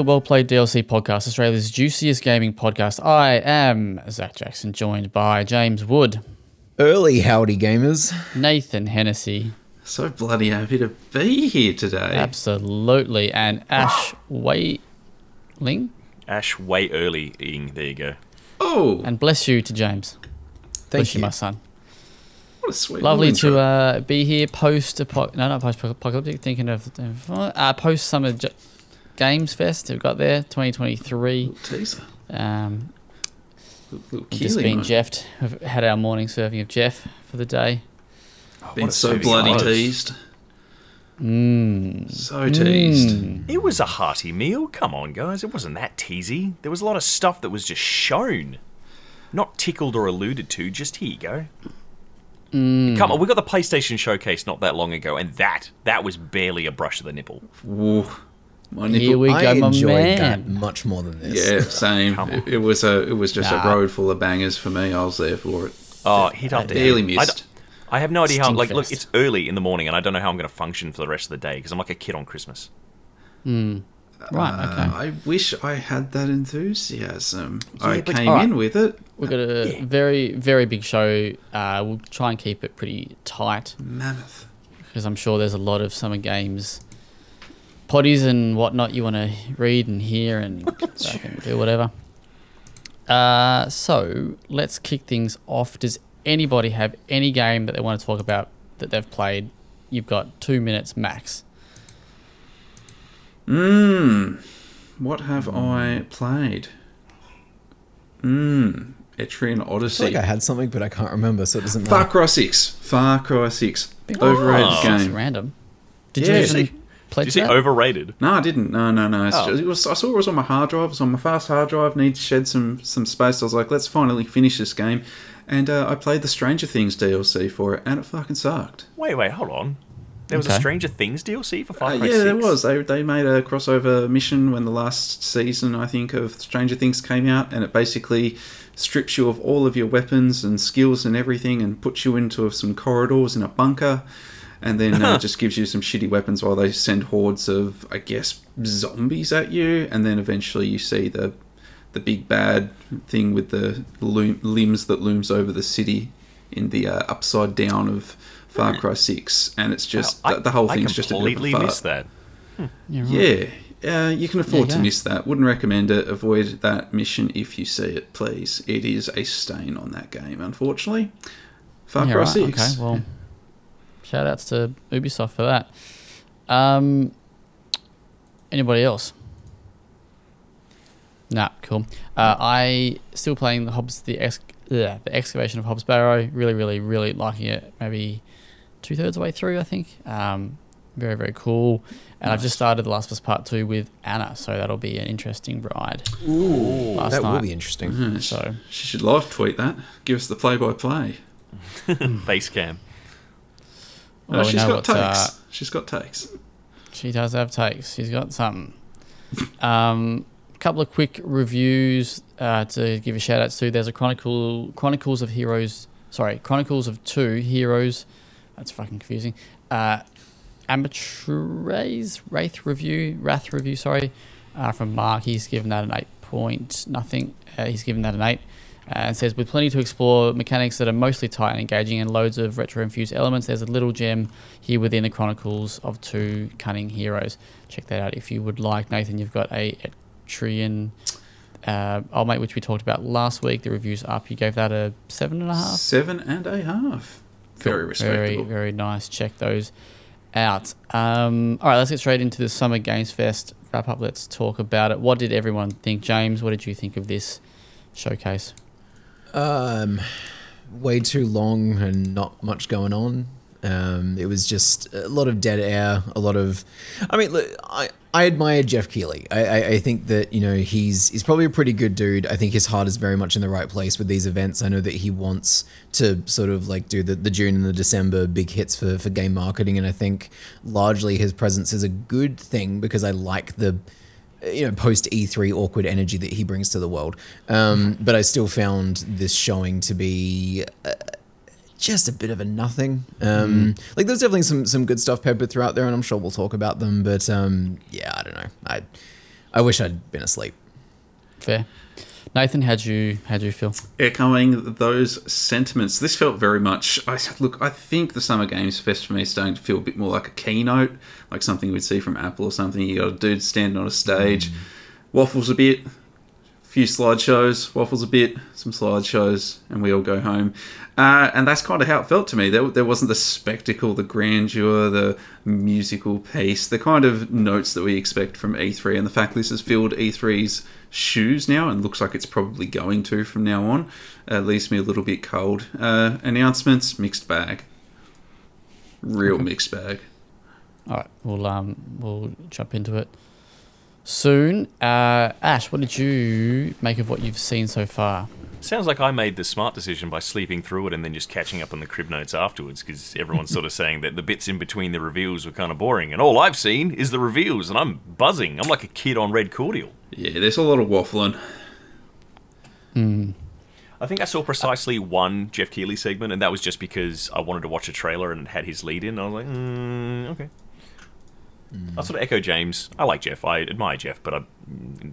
welcome to the Well Played DLC podcast, Australia's juiciest gaming podcast. I am Zach Jackson, joined by James Wood, Early howdy gamers. Nathan Hennessy, So bloody happy to be here today. absolutely, and Ash Wailing. Ash way early eating. There you go. Oh, And bless you to James. Thank bless you, you. my son. what a sweet Lovely to uh, be here post apo- no not post apocalyptic thinking of uh, post summer J- games fest we've got there 2023 Little teaser. um, Little, little just been moment. Jeffed we've had our morning serving of Jeff for the day Been so bloody size. teased. mm. So teased. Mm. It was a hearty meal. Come on, guys. It wasn't that teasy. There was a lot of stuff that was just shown, not tickled or alluded to. Just here you go. Mm. Come on, we got the PlayStation showcase not that long ago, and that that was barely a brush of the nipple. Ooh, my Here nipple. we go, I my enjoyed that man. much more than this. yeah, same. It, it was a it was just Nah. a road full of bangers for me. I was there for it. Oh, hit after Barely hit. I missed. d- I have no idea how. Like, look, it's early in the morning, and I don't know how I'm going to function for the rest of the day because I'm like a kid on Christmas. right Uh, okay I wish I had that enthusiasm. I but- came Alright. in with it. we've got a very very big show uh, we'll try and keep it pretty tight Mammoth. because I'm sure there's a lot of summer games, potties and whatnot you want to read and hear and do whatever. Uh, so let's kick things off. Does anybody have any game that they want to talk about that they've played? You've got two minutes max. Mmm. What have I played? Mmm. Etrian Odyssey. I feel Odyssey. like I had something, but I can't remember, so it doesn't matter. Far. Cry 6. Far Cry 6. Overrated Oh. That's game. random. Did Yeah. you Did you even play Did you see that? overrated? No, I didn't. No, no, no. Oh. just, it was, I saw it was on my hard drive. It was on my fast hard drive. Need to shed some some space. I was like, let's finally finish this game. And uh, I played the Stranger Things DLC for it, and it fucking sucked. Wait, wait, hold on. There was Okay. a Stranger Things DLC for Far Uh, Cry yeah, 6? there was. They, they made a crossover mission when the last season, I think, of Stranger Things came out, and it basically strips you of all of your weapons and skills and everything, and puts you into some corridors in a bunker, and then uh, just gives you some shitty weapons while they send hordes of, I guess, zombies at you, and then eventually you see the the big bad thing with the loom, limbs that looms over the city in the uh, upside down of Far Cry Six, and it's just I- the, the whole I thing's just a bit of a completely missed that. Yeah, right. Yeah, uh, you can afford Yeah, to miss that. Wouldn't recommend it. Avoid that mission if you see it, please. It is a stain on that game, unfortunately. Far Yeah, Cry right, 6. Okay, well, shout outs to Ubisoft for that. Um, anybody else? Nah, cool. Uh, I still playing the Hobbs the ex- yeah, the excavation of Hob's Barrow. Really, really, really liking it. Maybe two thirds way through, I think. Um, very, very cool. And I've just started The Last of Us Part Two with Anna, so that'll be an interesting ride. Ooh, Last that will be interesting. Mhm. So She should live tweet that. Give us the play by play. Face cam. Well, we she's know got takes. uh, she's got takes. She does have takes. She's got something. Um, couple of quick reviews uh, to give a shout out to. There's a Chronicle Chronicles of Heroes. Sorry, Chronicles of Two Heroes. That's fucking confusing. Uh, Amaterasu's Wraith review, Wrath review. Sorry, uh, from Mark. He's given that an eight point nothing. Uh, he's given that an eight. Uh, and says with plenty to explore, mechanics that are mostly tight and engaging, and loads of retro infused elements. There's a little gem here within the Chronicles of Two Cunning Heroes. Check that out if you would like. Nathan, you've got a Etrian uh, mate, which we talked about last week. The review's up. You gave that a seven and a half. Seven and a half. Very respectable. Very, very nice. Check those out. Um, all right, let's get straight into the Summer Games Fest wrap up. Let's talk about it. What did everyone think? James, what did you think of this showcase? Um, way too long and not much going on. Um, it was just a lot of dead air, a lot of. I mean, look, I I admire Jeff Keighley. I, I I think that you know he's he's probably a pretty good dude. I think his heart is very much in the right place with these events. I know that he wants to sort of like do the, the June and the December big hits for for game marketing, and I think largely his presence is a good thing because I like the you know post E3 awkward energy that he brings to the world. Um, but I still found this showing to be uh, just a bit of a nothing. Um, Like there's definitely some some good stuff peppered throughout there, and I'm sure we'll talk about them. But um, yeah, I don't know. I I wish I'd been asleep. Fair. Nathan, how'd you how'd you feel? Echoing those sentiments, this felt very much. I look. I think the Summer Games Fest for me is starting to feel a bit more like a keynote, like something we'd see from Apple or something. You got a dude standing on a stage, mm. waffles a bit, few slideshows, waffles a bit, some slideshows, and we all go home. Uh, and that's kind of how it felt to me. There, there wasn't the spectacle, the grandeur, the musical piece, the kind of notes that we expect from E3. And the fact this has filled E3's shoes now and looks like it's probably going to from now on uh, leaves me a little bit cold. Uh, announcements, mixed bag. Real mixed bag. All right, we'll um we'll jump into it soon. Uh, Ash, what did you make of what you've seen so far? Sounds like I made the smart decision by sleeping through it and then just catching up on the crib notes afterwards because everyone's sort of saying that the bits in between the reveals were kind of boring. And all I've seen is the reveals and I'm buzzing. I'm like a kid on red cordial. Yeah, there's a lot of waffling. I think I saw precisely one Jeff Keighley segment, and that was just because I wanted to watch a trailer and it had his lead in. And I was like, mm, okay. I sort of echo James. I like Jeff. I admire Jeff, but I,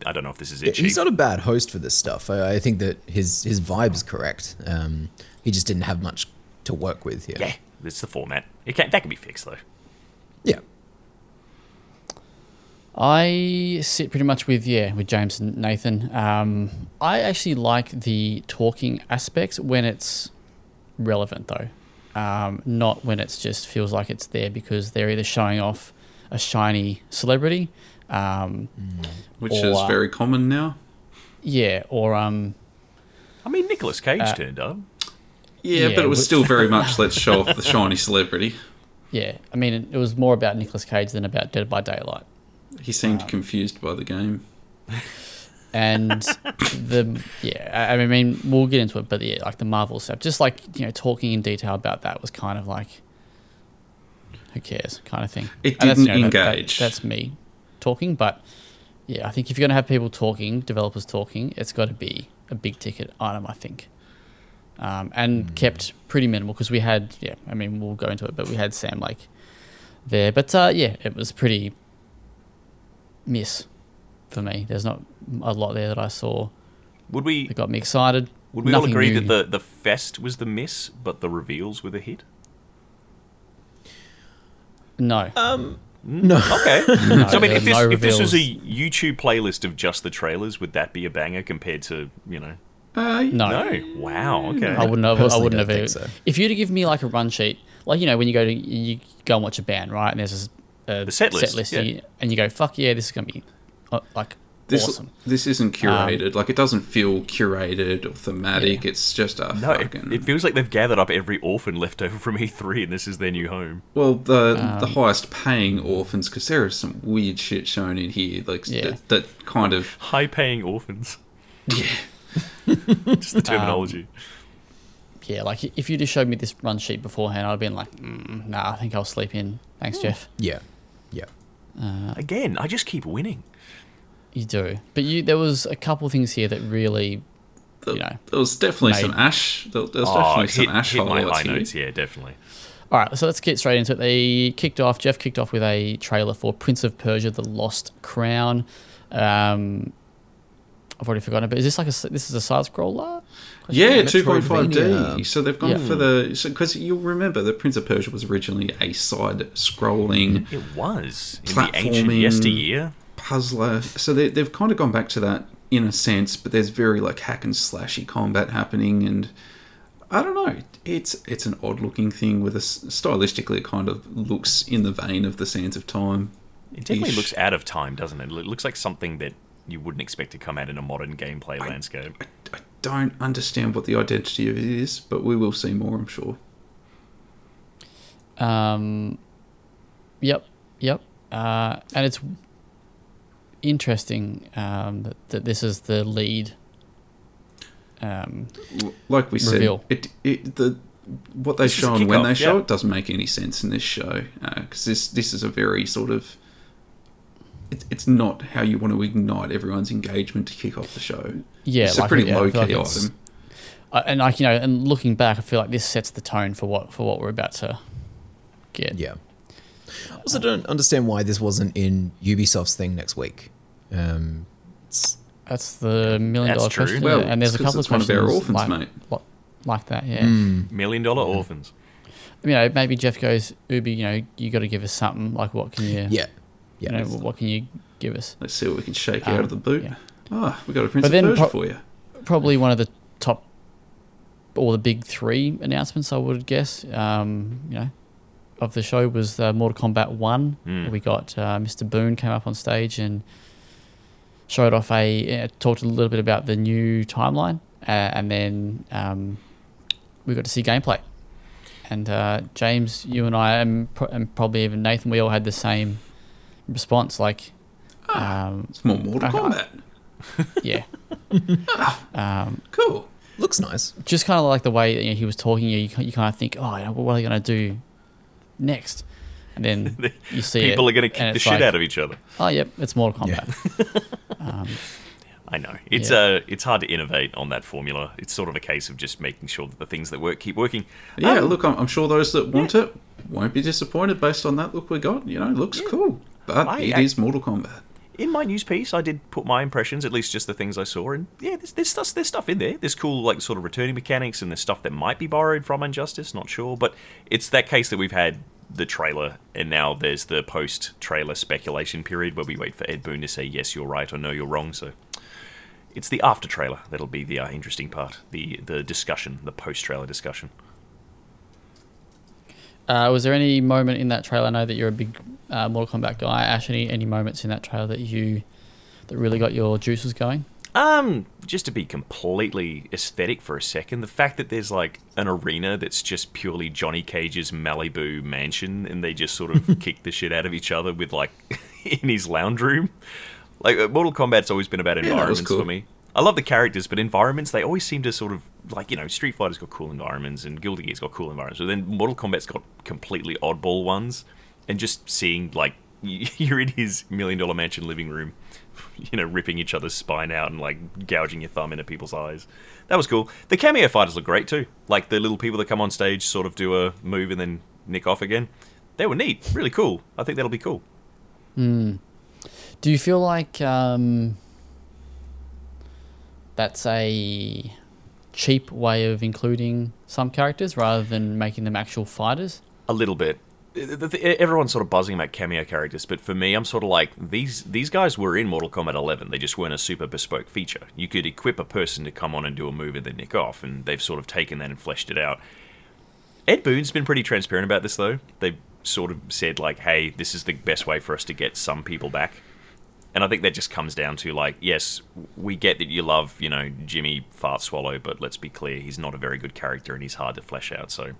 I don't know if this is it. He's not a bad host for this stuff. I, I think that his his vibe is correct. Um, he just didn't have much to work with here. yeah, it's the format. It can, that can be fixed though. Yeah. I sit pretty much with yeah with James and Nathan. Um, I actually like the talking aspects when it's relevant though, um, not when it's just feels like it's there because they're either showing off a shiny celebrity, um, which Or, is uh, very common now. yeah, or um, I mean, Nicolas Cage Uh, turned up. Yeah, yeah, but it was but- still very much let's show off the shiny celebrity. yeah. I mean, it, it was more about Nicolas Cage than about Dead by Daylight. He seemed confused by the game. and the yeah, I, I mean, we'll get into it, but yeah, like the Marvel stuff, just like you know, talking in detail about that was kind of like, who cares, kind of thing. It And that's, didn't that- that- engage. that's me talking, but yeah, I think if you're gonna have people talking, developers talking, it's got to be a big ticket item, I think. Um, and kept pretty minimal because we had yeah, I mean, we'll go into it, but we had Sam Lake there, but uh, yeah, it was pretty miss for me. There's not a lot there that I saw Would we that got me excited. would we all agree new. that the, the fest was the miss, but the reveals were the hit? No, No. Okay. no so I mean, if this no if this was a. YouTube playlist of just the trailers, would that be a banger compared to you know? Uh, no, No. Wow. Okay. I wouldn't have. I wouldn't have. think so. If you'd have given me like a run sheet, like you know when you go to you go and watch a band, right? And there's this, uh, The set list, yeah. and, you, and you go, "Fuck yeah, this is gonna be uh, like this awesome." this isn't curated. like it doesn't feel curated or thematic. Yeah. It's just a no, it, fucking. it feels like they've gathered up every orphan left over from E3, and this is their new home. well, the Um, the highest paying orphans because there is some weird shit shown in here. Like Yeah. that, that kind of High-paying orphans. Yeah, just the terminology. Yeah, like if you just showed me this run sheet beforehand, I'd have been like, mm, "Nah, I think I'll sleep in." Thanks, Jeff. Yeah. Yeah. Again, I just keep winning. You do, but you there was a couple things here that really, the, you know, there was definitely made- some ash. There, there was Oh, definitely hit, some ash hit my highlights high notes. Yeah, definitely. All right, so let's get straight into it. They kicked off. Jeff kicked off with a trailer for Prince of Persia: The Lost Crown. Um, I've already forgotten, but is this like a this is a side scroller? Yeah, two point five D. So they've gone Yeah. for the because you'll remember that Prince of Persia was originally a side-scrolling It was in the ancient Platforming. yesteryear. Puzzler. So they, they've kind of gone back to that in a sense, but there's very like hack and slashy combat happening, and I don't know. It's it's an odd looking thing with a s- stylistically it kind of looks in the vein of the Sands of Time. It definitely looks out of time, doesn't it? It looks like something that you wouldn't expect to come out in a modern gameplay landscape. I don't understand what the identity of it is, but we will see more, I'm sure. Um, yep, yep. Uh, and it's interesting um, that, that this is the lead. Um, Like we said, it, it the what they This show and when they show yeah. it doesn't make any sense in this show because this this is a very sort of it, it's not how you want to ignite everyone's engagement to kick off the show. yeah, it's a like, pretty yeah, low feel like key item. uh, and like you know, and looking back, I feel like this sets the tone for what for what we're about to get. Yeah. I also, don't understand why this wasn't in Ubisoft's thing next week. Um, it's, That's the million That's dollar true. question. Well, and there's a it's 'cause couple of it's one of our questions orphans, like, mate. like that. Yeah. mm, Million dollar orphans. You know, maybe Jeff goes, Ubi. You know, you got to give us something. Like, what can you? yeah, You yeah. know, what can you give us? Let's see what we can shake Um, out of the boot. yeah. Ah, we got a Prince But of then Persia pro- for you. Probably one of the top, or the big three announcements. I would guess. Um, you know, of the show was uh, Mortal Kombat One. Mm. We got uh, Mr. Boon came up on stage and showed off a uh, talked a little bit about the new timeline, uh, and then um, we got to see gameplay. And uh, James, you and I, and, pro- and probably even Nathan, we all had the same response. Like, um, It's more Mortal I- I- Kombat. yeah, um, Cool. Looks nice. just kind of like the way you know, he was talking. You, you kind of think, oh, what are they going to do next? And then you see it, People are going to kick the shit like, out of each other. Oh, yep, it's Mortal Yeah. Kombat. um, I know it's Yeah. uh it's hard to innovate on that formula. It's sort of a case of just making sure that the things that work keep working. Yeah, Um, look, I'm, I'm sure those that want it won't be disappointed based on that look we got. You know, it looks cool. But I- it I- is Mortal Kombat. In my news piece, I did put my impressions, at least just the things I saw, and yeah, there's, there's stuff there's stuff in there. There's cool like sort of returning mechanics, and there's stuff that might be borrowed from Injustice. Not sure, but it's that case that we've had the trailer, and now there's the post-trailer speculation period where we wait for Ed Boon to say yes, you're right, or no, you're wrong. So it's the after trailer that'll be the uh, interesting part, the the discussion, the post-trailer discussion. Uh, was there any moment in that trailer? I know that you're a big uh, Mortal Kombat guy. Ash, any any moments in that trailer that you that really got your juices going? Um, just to be completely aesthetic for a second, the fact that there's like an arena that's just purely Johnny Cage's Malibu mansion, and they just sort of kick the shit out of each other with like in his lounge room. Like uh, Mortal Kombat's always been about environments cool. for me. I love the characters, but environments they always seem to sort of like you know Street Fighter's got cool environments and Guilty Gear's got cool environments, but then Mortal Kombat's got completely oddball ones, and just seeing like you're in his million dollar mansion living room you know, ripping each other's spine out and like gouging your thumb into people's eyes. That was cool. The cameo fighters look great too. Like the little people that come on stage, sort of do a move and then nick off again. They were neat, really cool. I think that'll be cool. Do you feel like um, that's a cheap way of including some characters rather than making them actual fighters? A little bit. Everyone's sort of buzzing about cameo characters, but for me, I'm sort of like these. These guys were in Mortal Kombat 11. They just weren't a super bespoke feature. You could equip a person to come on and do a move and then nick off, and they've sort of taken that and fleshed it out. Ed Boon's been pretty transparent about this, though. They've sort of said like, "Hey, this is the best way for us to get some people back." And I think that just comes down to like, yes, we get that you love, you know, Jimmy Fart Swallow, but let's be clear, he's not a very good character and he's hard to flesh out. So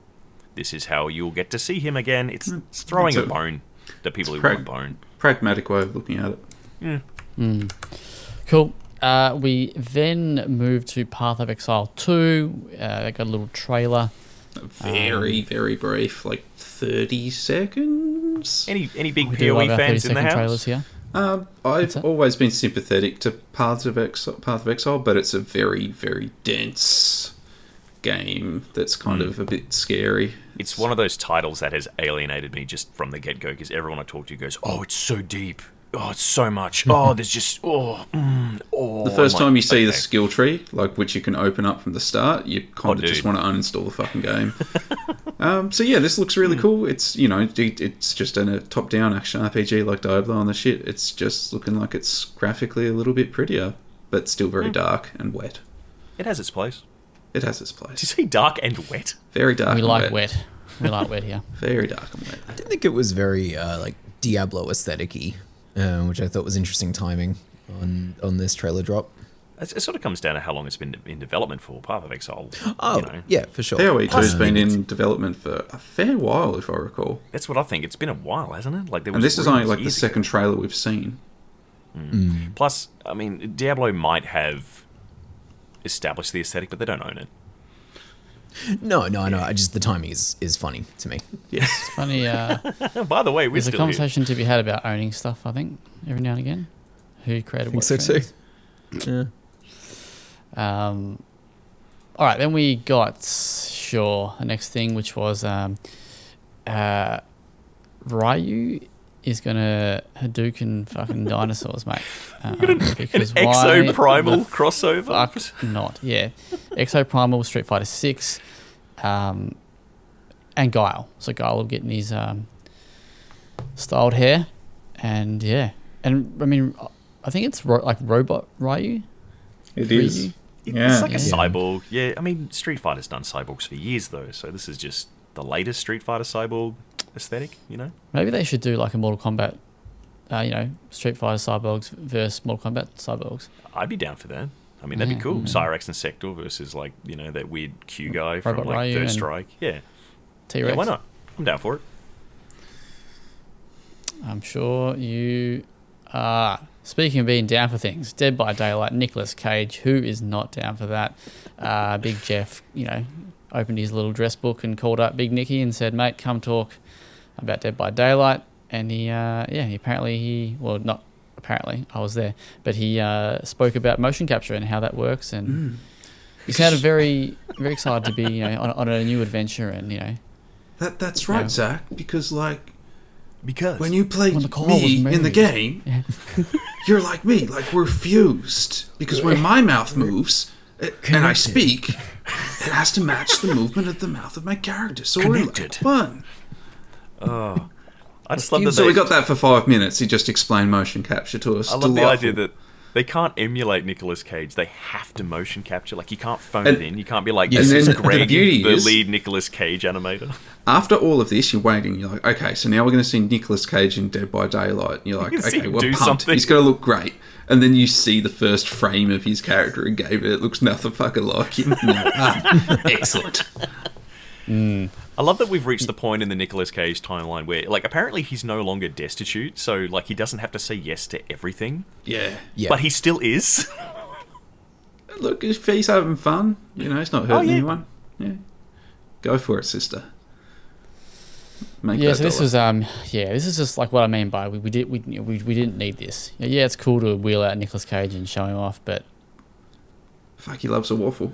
this is how you'll get to see him again. It's, it's throwing It's a a- bone to people who prag- want bone. Pragmatic way of looking at it. Cool. Uh, we then move to Path of Exile 2. Uh, they got a little trailer. Very, very brief, like 30 seconds. Any any big We do PoE love our 30 fans in the second house? trailers here. Um, I've always been sympathetic to Paths of Exile, Path of Exile, but it's a very, very dense game that's kind of a bit scary. It's one of those titles that has alienated me just from the get go because everyone I talk to goes, "Oh, it's so deep. Oh, it's so much. Oh, there's just oh, mm, oh." The first I'm like, time you see the skill tree, like which you can open up from the start, you kind Oh, of just want to uninstall the fucking game. um, so yeah, this looks really cool. It's you know it- it's just in a top-down action RPG like Diablo and the shit. It's just looking like it's graphically a little bit prettier, but still very dark and wet. it has its place. It has its place. Did you place. say dark and wet? Very dark. we and like wet. wet. We like wet here. Very dark and wet. I didn't think it was very uh, like Diablo aesthetic-y, uh, which I thought was interesting timing on on this trailer drop. It, it sort of comes down to how long it's been in development for. Path of Exile. Oh, you know, yeah, for sure. PoE 2 has been in development for a fair while, if I recall. that's what I think. It's been a while, hasn't it? Like there was And this is only like the years ago. second trailer we've seen. Plus, I mean, Diablo might have established the aesthetic, but they don't own it. No, no, no. I just the timing is is funny to me. Yes. Funny, uh, By the way, we're there's a still here. conversation to be had about owning stuff, I think, every now and again. Who created I think what so too. trends. Yeah. Um, all right, then we got sure the next thing, which was um, uh, Ryu is gonna Hadouken fucking dinosaurs, mate. Um, An because Exo why Primal crossover. fuck not? Yeah, Exoprimal, Street Fighter Six, um, and Guile. So Guile will get in his um, styled hair, and yeah, and I mean, I think it's ro- like Robot Ryu. It Ryu? is. It's Yeah. like a cyborg. Yeah, I mean, Street Fighter's done cyborgs for years, though, so this is just the latest Street Fighter cyborg aesthetic, you know? Maybe they should do like a Mortal Kombat, uh, you know, Street Fighter cyborgs versus Mortal Kombat cyborgs. I'd be down for that. I mean, that'd be Yeah. cool. Cyrax and Sector versus, like, you know, that weird Q guy from, Robot like, Ryu Third Strike. Yeah. T-Rex. yeah, why not? I'm down for it. I'm sure you are. Speaking of being down for things, Dead by Daylight, Nicolas Cage, who is not down for that? Uh, Big Jeff, you know, opened his little dress book and called up Big Nicky and said, "Mate, come talk about Dead by Daylight." And he, uh, yeah, he apparently he, well, not apparently, I was there, but he uh, spoke about motion capture and how that works, and Mm. he sounded very, very excited to be, you know, on, on a new adventure, and you know, That that's right, Yeah. Zach. Because like Because. when you play When me in the game, Yeah. you're like me. Like we're fused. Because when my mouth moves it, and I speak, it has to match the movement of the mouth of my character. So we're like Connected. Fun. Oh. I just love that So they, we got that for five minutes. He just explained motion capture to us. I love the idea that they can't emulate Nicolas Cage. They have to motion capture. Like, you can't phone And- it in. You can't be like, And this is then the Greg, beauty the is- lead Nicolas Cage animator. after all of this, you're waiting. You're like, okay, so now we're going to see Nicolas Cage in Dead by Daylight. And you're like, can see okay, him we're do pumped. something. He's going to look great. And then you see the first frame of his character and game, and it looks nothing fucking like him. And you're ah, excellent. I love that we've reached the point in the Nicolas Cage timeline where, like, apparently he's no longer destitute, so, like, he doesn't have to say yes to everything. Yeah. Yeah. But he still is. Look, if he's having fun, you know, he's not hurting yeah. anyone. Yeah. Go for it, sister. Make yeah, that so this dollar. was um yeah, this is just like what I mean by we, we did we, we we didn't need this. Yeah, yeah, it's cool to wheel out Nicolas Cage and show him off, but Fuck, he loves a waffle.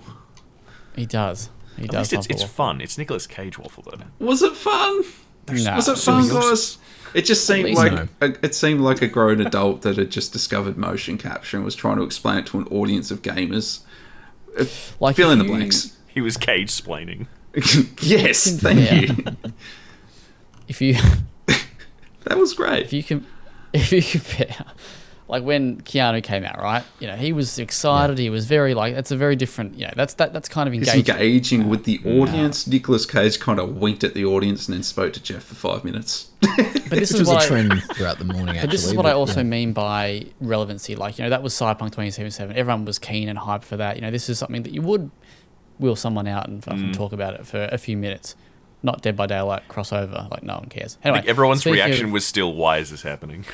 he does. He At does. least it's, it's fun. It's Nicolas Cage waffle, though. Was it fun? Nah, Was it fun, we- guys? It just seemed like no. a, it seemed like a grown adult that had just discovered motion capture and was trying to explain it to an audience of gamers. Uh, Like Fill in the blanks. He was Cage splaining. yes, thank Yeah. you. If you That was great. if you can if you compare like when Keanu came out, right? You know, he was excited. He was very like that's a very different. You know, that's that that's kind of He's engaging. engaging with the audience. Nicolas Cage kind of winked at the audience and then spoke to Jeff for five minutes. But this Which is was what a I, trend throughout the morning. But this is actually, what I also yeah. mean by relevancy. Like, you know, that was Cyberpunk 2077. Everyone was keen and hyped for that. You know, this is something that you would wheel someone out and fucking Mm. talk about it for a few minutes. Not Dead by Daylight crossover. Like, no one cares. I Anyway, think everyone's speaking of- reaction was still, why is this happening?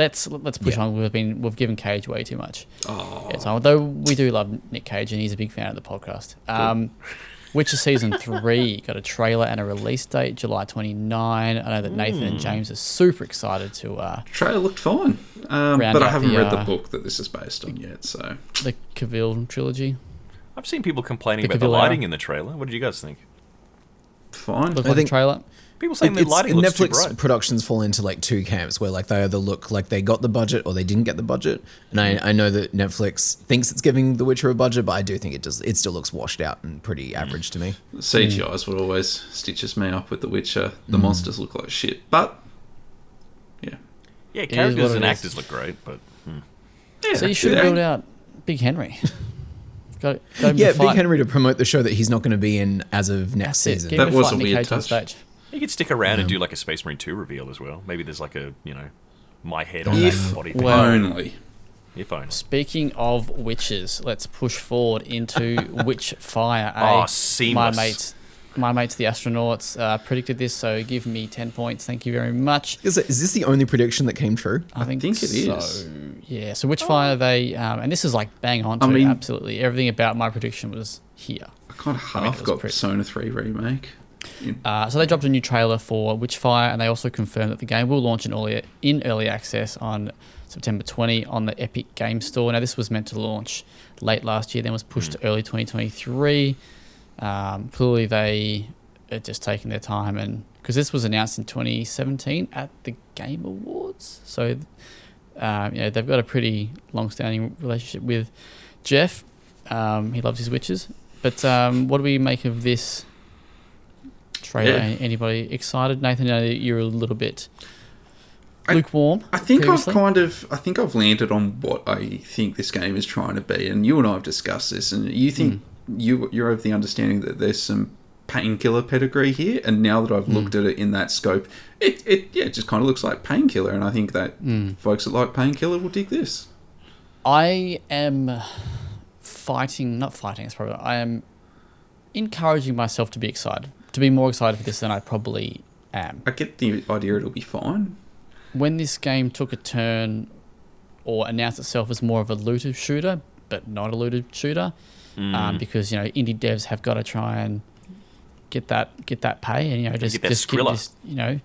Let's let's push Yeah. on. We've been we've given Cage way too much. Oh, Yeah, so although we do love Nick Cage and he's a big fan of the podcast. Um, Witcher season three got a trailer and a release date, July 29. I know that Nathan Hmm. and James are super excited to uh, trailer looked fine, um, but I haven't the, read the uh, book that this is based on yet. So the Cavill trilogy. I've seen people complaining The about the Cavill era. lighting in the trailer. What did you guys think? fine. Look I like think- the trailer. People saying the lighting looks too Netflix bright. productions fall into like two camps where like they either look like they got the budget or they didn't get the budget. And I, I know that Netflix thinks it's giving The Witcher a budget, but I do think it does. It still looks washed out and pretty average to me. CGI is mm. what always stitches me up with The Witcher. The mm. monsters look like shit, but yeah, Yeah, characters and actors look great, but hmm. yeah So you should yeah. build out Big Henry. Got, got Yeah, Big. Henry to promote the show that he's not going to be in as of next That's season. Get That was fight a weird Cage on touch. Stage. you could stick around and do like a Space Marine 2 reveal as well. Maybe there's like a, you know, my head on If- that body. well- Only. if only. Speaking of witches, let's push forward into Witchfire. eh? Oh, My mates, my mates, the astronauts, uh, predicted this, so give me ten points. Thank you very much. Is, it, is this the only prediction that came true? I think, think it so. is. Yeah. So Witchfire, they um, and this is like bang on to I mean- absolutely everything about my prediction was here. I kind of mean, it half got pretty- Persona 3 remake. Uh, so they dropped a new trailer for Witchfire, and they also confirmed that the game will launch in early in early access on September 20 on the Epic Game Store. Now this was meant to launch late last year, then was pushed to early 2023. Um, clearly, they they're just taking their time and because this was announced in 2017 at the Game Awards, so um, you know they've got a pretty long-standing relationship with Jeff. Um, he loves his witches. But um, what do we make of this trailer? Yeah. Anybody excited? Nathan, I know that you're a little bit I- lukewarm. I think previously. I've kind of, I think I've landed on what I think this game is trying to be, and you and I have discussed this, and you think hmm. you you're of the understanding that there's some painkiller pedigree here, and now that I've hmm. looked at it in that scope, it, it yeah, it just kind of looks like painkiller, and I think that hmm. folks that like painkiller will dig this. I am fighting, not fighting, it's probably, I am encouraging myself to be excited, to be more excited for this than I probably am. I get the idea it'll be fine. When this game took a turn or announced itself as more of a looted shooter, but not a looted shooter, Mm. um, because you know indie devs have got to try and get that get that pay, and you know just Get just Skrilla. this, you know,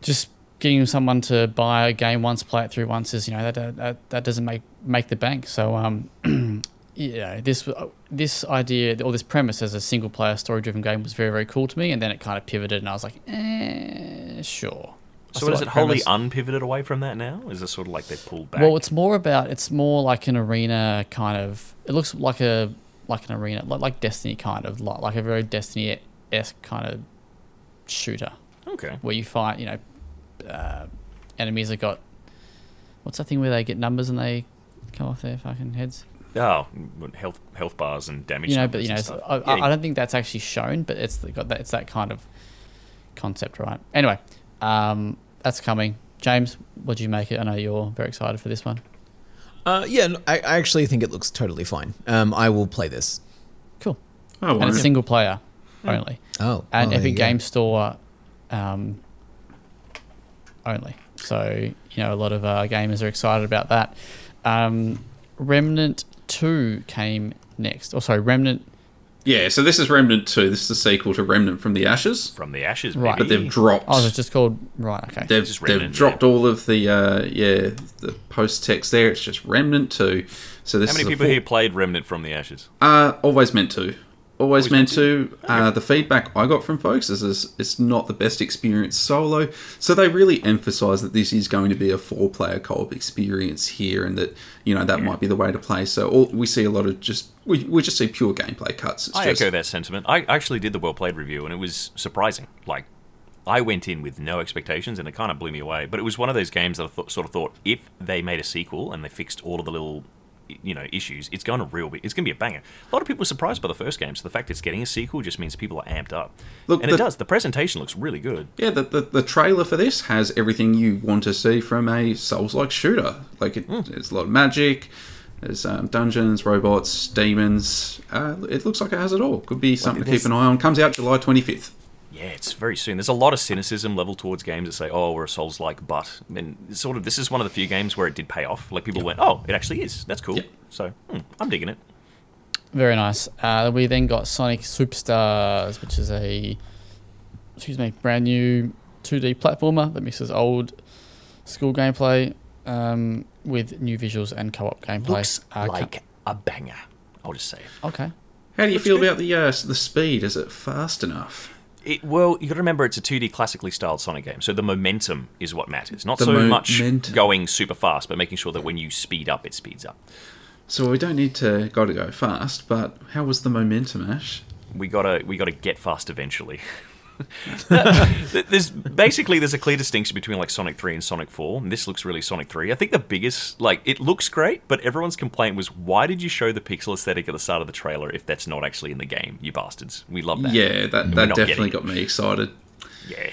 just getting someone to buy a game once, play it through once is you know that that, that doesn't make make the bank. So um, yeah, this this idea or this premise as a single player story driven game was very very cool to me, and then it kind of pivoted, and I was like, eh, sure. I So is like it wholly unpivoted away from that now? Is it sort of like they pulled back? Well, it's more about it's more like an arena kind of. It looks like a like an arena, like like Destiny kind of, like like a very Destiny esque kind of shooter okay. where you fight. You know, uh, enemies have got what's that thing where they get numbers and they come off their fucking heads. Oh, health health bars and damage. You know, but you know, and it's- stuff. I, Yeah, I, I don't think that's actually shown, but it's got that. It's that kind of concept, right? Anyway, um, that's coming. James, what do you make it? I know you're very excited for this one. Uh, yeah, no, I, I actually think it looks totally fine. Um, I will play this. Cool. Oh, And well, it's single player only. Oh, and oh, Epic you. Game Store um, only. So you know, a lot of uh, gamers are excited about that. Um, Remnant Two came next. Oh, sorry, Remnant. yeah. So this is Remnant Two. This is the sequel to Remnant from the Ashes, from the ashes, Right. but they've dropped. Oh, it's just called right. Okay. They've, Just they've Remnant, dropped yeah. all of the uh, yeah the post text there. It's just Remnant Two. So this How many is people full- here played Remnant from the Ashes? Uh, always meant to. Always, Always meant, to. Uh, the feedback I got from folks is this, it's not the best experience solo. So they really emphasise that this is going to be a four-player co-op experience here, and that you know that might be the way to play. So all, we see a lot of just we, we just see pure gameplay cuts. It's I just, echo that sentiment. I actually did the well played review, and it was surprising. Like, I went in with no expectations, and it kind of blew me away. But it was one of those games that I thought, sort of thought, if they made a sequel and they fixed all of the little, you know, issues, it's going to real. Be, it's going to be a banger. A lot of people were surprised by the first game, so the fact it's getting a sequel just means people are amped up. Look, and the- it does. The presentation looks really good. Yeah, the, the, the trailer for this has everything you want to see from a Souls-like shooter. Like, it, there's a lot of magic, there's um, dungeons, robots, demons. Uh, it looks like it has it all. Could be something to keep an eye on. Comes out July 25th. Yeah, it's very soon. There's a lot of cynicism level towards games that say, "Oh, we're a Souls-like," but and sort of this is one of the few games where it did pay off. Like people went, "Oh, it actually is. That's cool." Yeah. So hmm, I'm digging it. Very nice. Uh, we then got Sonic Superstars, which is a excuse me, brand new 2D platformer that mixes old school gameplay um, with new visuals and co-op gameplay. Looks Uh, co- like a banger. I'll just say it. okay. How do you Looks feel good. about the uh, the speed? Is it fast enough? It, well, you got to remember it's a 2D classically styled Sonic game, so the momentum is what matters. Not The so much momentum. going super fast, but making sure that when you speed up, it speeds up. So we don't need to got to go fast, but how was the momentum, Ash? We gotta we gotta get fast eventually. there's basically there's a clear distinction between like Sonic 3 and Sonic 4, and this looks really Sonic 3. I think the biggest like it looks great, but everyone's complaint was why did you show the pixel aesthetic at the start of the trailer if that's not actually in the game, you bastards? We love that. Yeah, that that definitely got me excited. Yeah.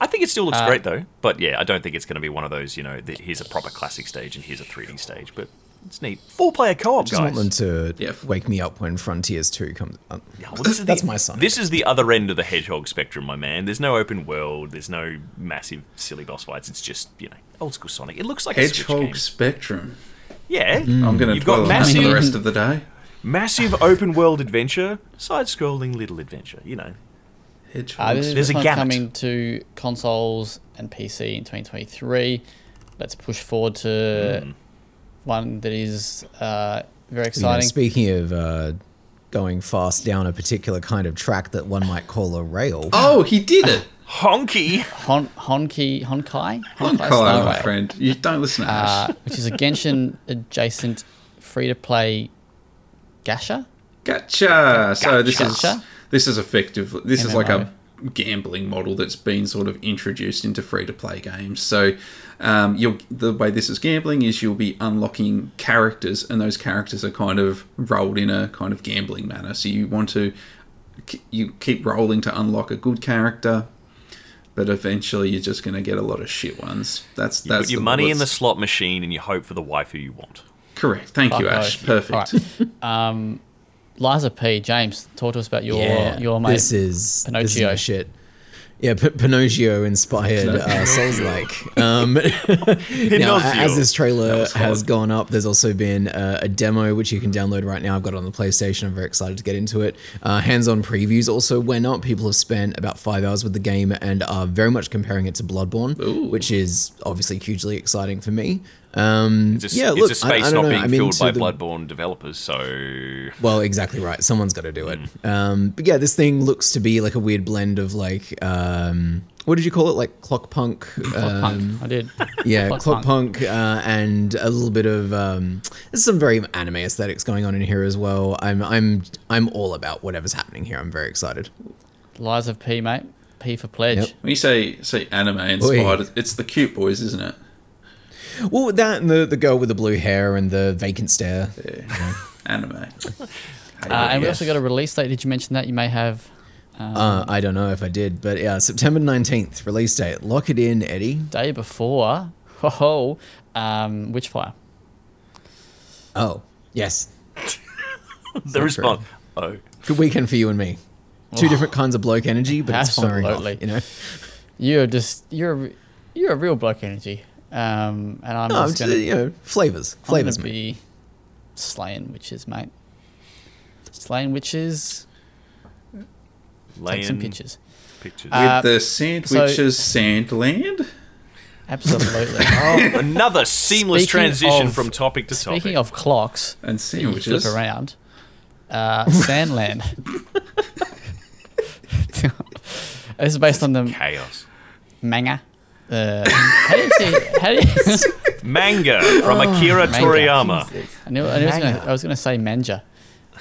I think it still looks Uh, great though, but yeah, I don't think it's going to be one of those. You know, that here's a proper classic stage and here's a 3D stage, but it's neat. Four player co-op, guys. Just want them to Yeah. wake me up when Frontiers 2 comes out. Yeah, well, this is That's the, my Sonic. This is the other end of the hedgehog spectrum, my man. There's no open world. There's no massive silly boss fights. It's just you know old school Sonic. It looks like a Switch game. Hedgehog Spectrum. Yeah, I'm going to You've got on that for massive- the rest of the day. massive open world adventure, side-scrolling little adventure. You know, Hedgehog. Uh, this, There's this a one's gamut. coming to consoles and PC in 2023. Let's push forward to Hmm. One that is uh, very You know, exciting. speaking of uh, going fast down a particular kind of track that one might call a rail. Oh, he did it. Honky. Hon Honki Honkai Honkai, my friend. You don't listen to Ash. uh, which is a Genshin adjacent free to play gacha. Gotcha. So this Gotcha. is this is effective. This is like a gambling model that's been sort of introduced into free to play games. So um, you'll the way this is gambling is you'll be unlocking characters, and those characters are kind of rolled in a kind of gambling manner. So you want to you keep rolling to unlock a good character. But eventually, you're just going to get a lot of shit ones. That's You that's put your the money in the slot machine and you hope for the waifu you want. correct. Thank you, Ash. both. Perfect. All right. Um, Lies of P. James, talk to us about your your mate. this is This is my shit. Yeah, P- Pinocchio inspired uh, Souls like. Um, now, as this trailer has gone up, there's also been uh, a demo which you can download right now. I've got it on the PlayStation. I'm very excited to get into it. Uh, hands-on previews also went up. People have spent about five hours with the game and are very much comparing it to Bloodborne, Ooh. which is obviously hugely exciting for me. Um, It's a, yeah, it's look, a I- space I, don't know. being I mean, filled by the- Bloodborne developers, so well, exactly right. Someone's got to do it. Um, but yeah, this thing looks to be like a weird blend of like, um, what did you call it? Like clock punk. Clock um, Punk. I did. yeah, Clock clock punk, uh, and a little bit of um, there's some very anime aesthetics going on in here as well. I'm I'm I'm all about whatever's happening here. I'm very excited. Lies of P. Mate. P for pledge. Yep. When you say say anime inspired, it's the cute boys, isn't it? Well, that and the the girl with the blue hair and the vacant stare. Yeah. anime. Uh, and we also got a release date. Did you mention that? You may have. Um, Uh, I don't know if I did, but yeah, September 19th release date. Lock it in, Eddie. day before. Ho ho. Um, Witchfire. Oh, yes. the response. Oh, Good weekend for you and me. Two different kinds of bloke energy, but it's firing off, Absolutely. you know. You're just you're a- you're a real bloke energy. Um, and I'm No, just just, gonna, you know, flavors, I'm gonna flavors, mate. be slaying witches, mate. Slaying witches. Take some laying pictures. pictures. Uh, With the Sandwiches Sand Land. Absolutely. oh, another seamless Speaking transition of- from topic to topic. Speaking of clocks, And that you sandwiches. flip around. Uh, Sand Land. this is based on the chaos. manga. Uh, how do you say? How do you? Manga from Akira manga. Toriyama. I knew. I, knew I was gonna. Manga. I was gonna say manga.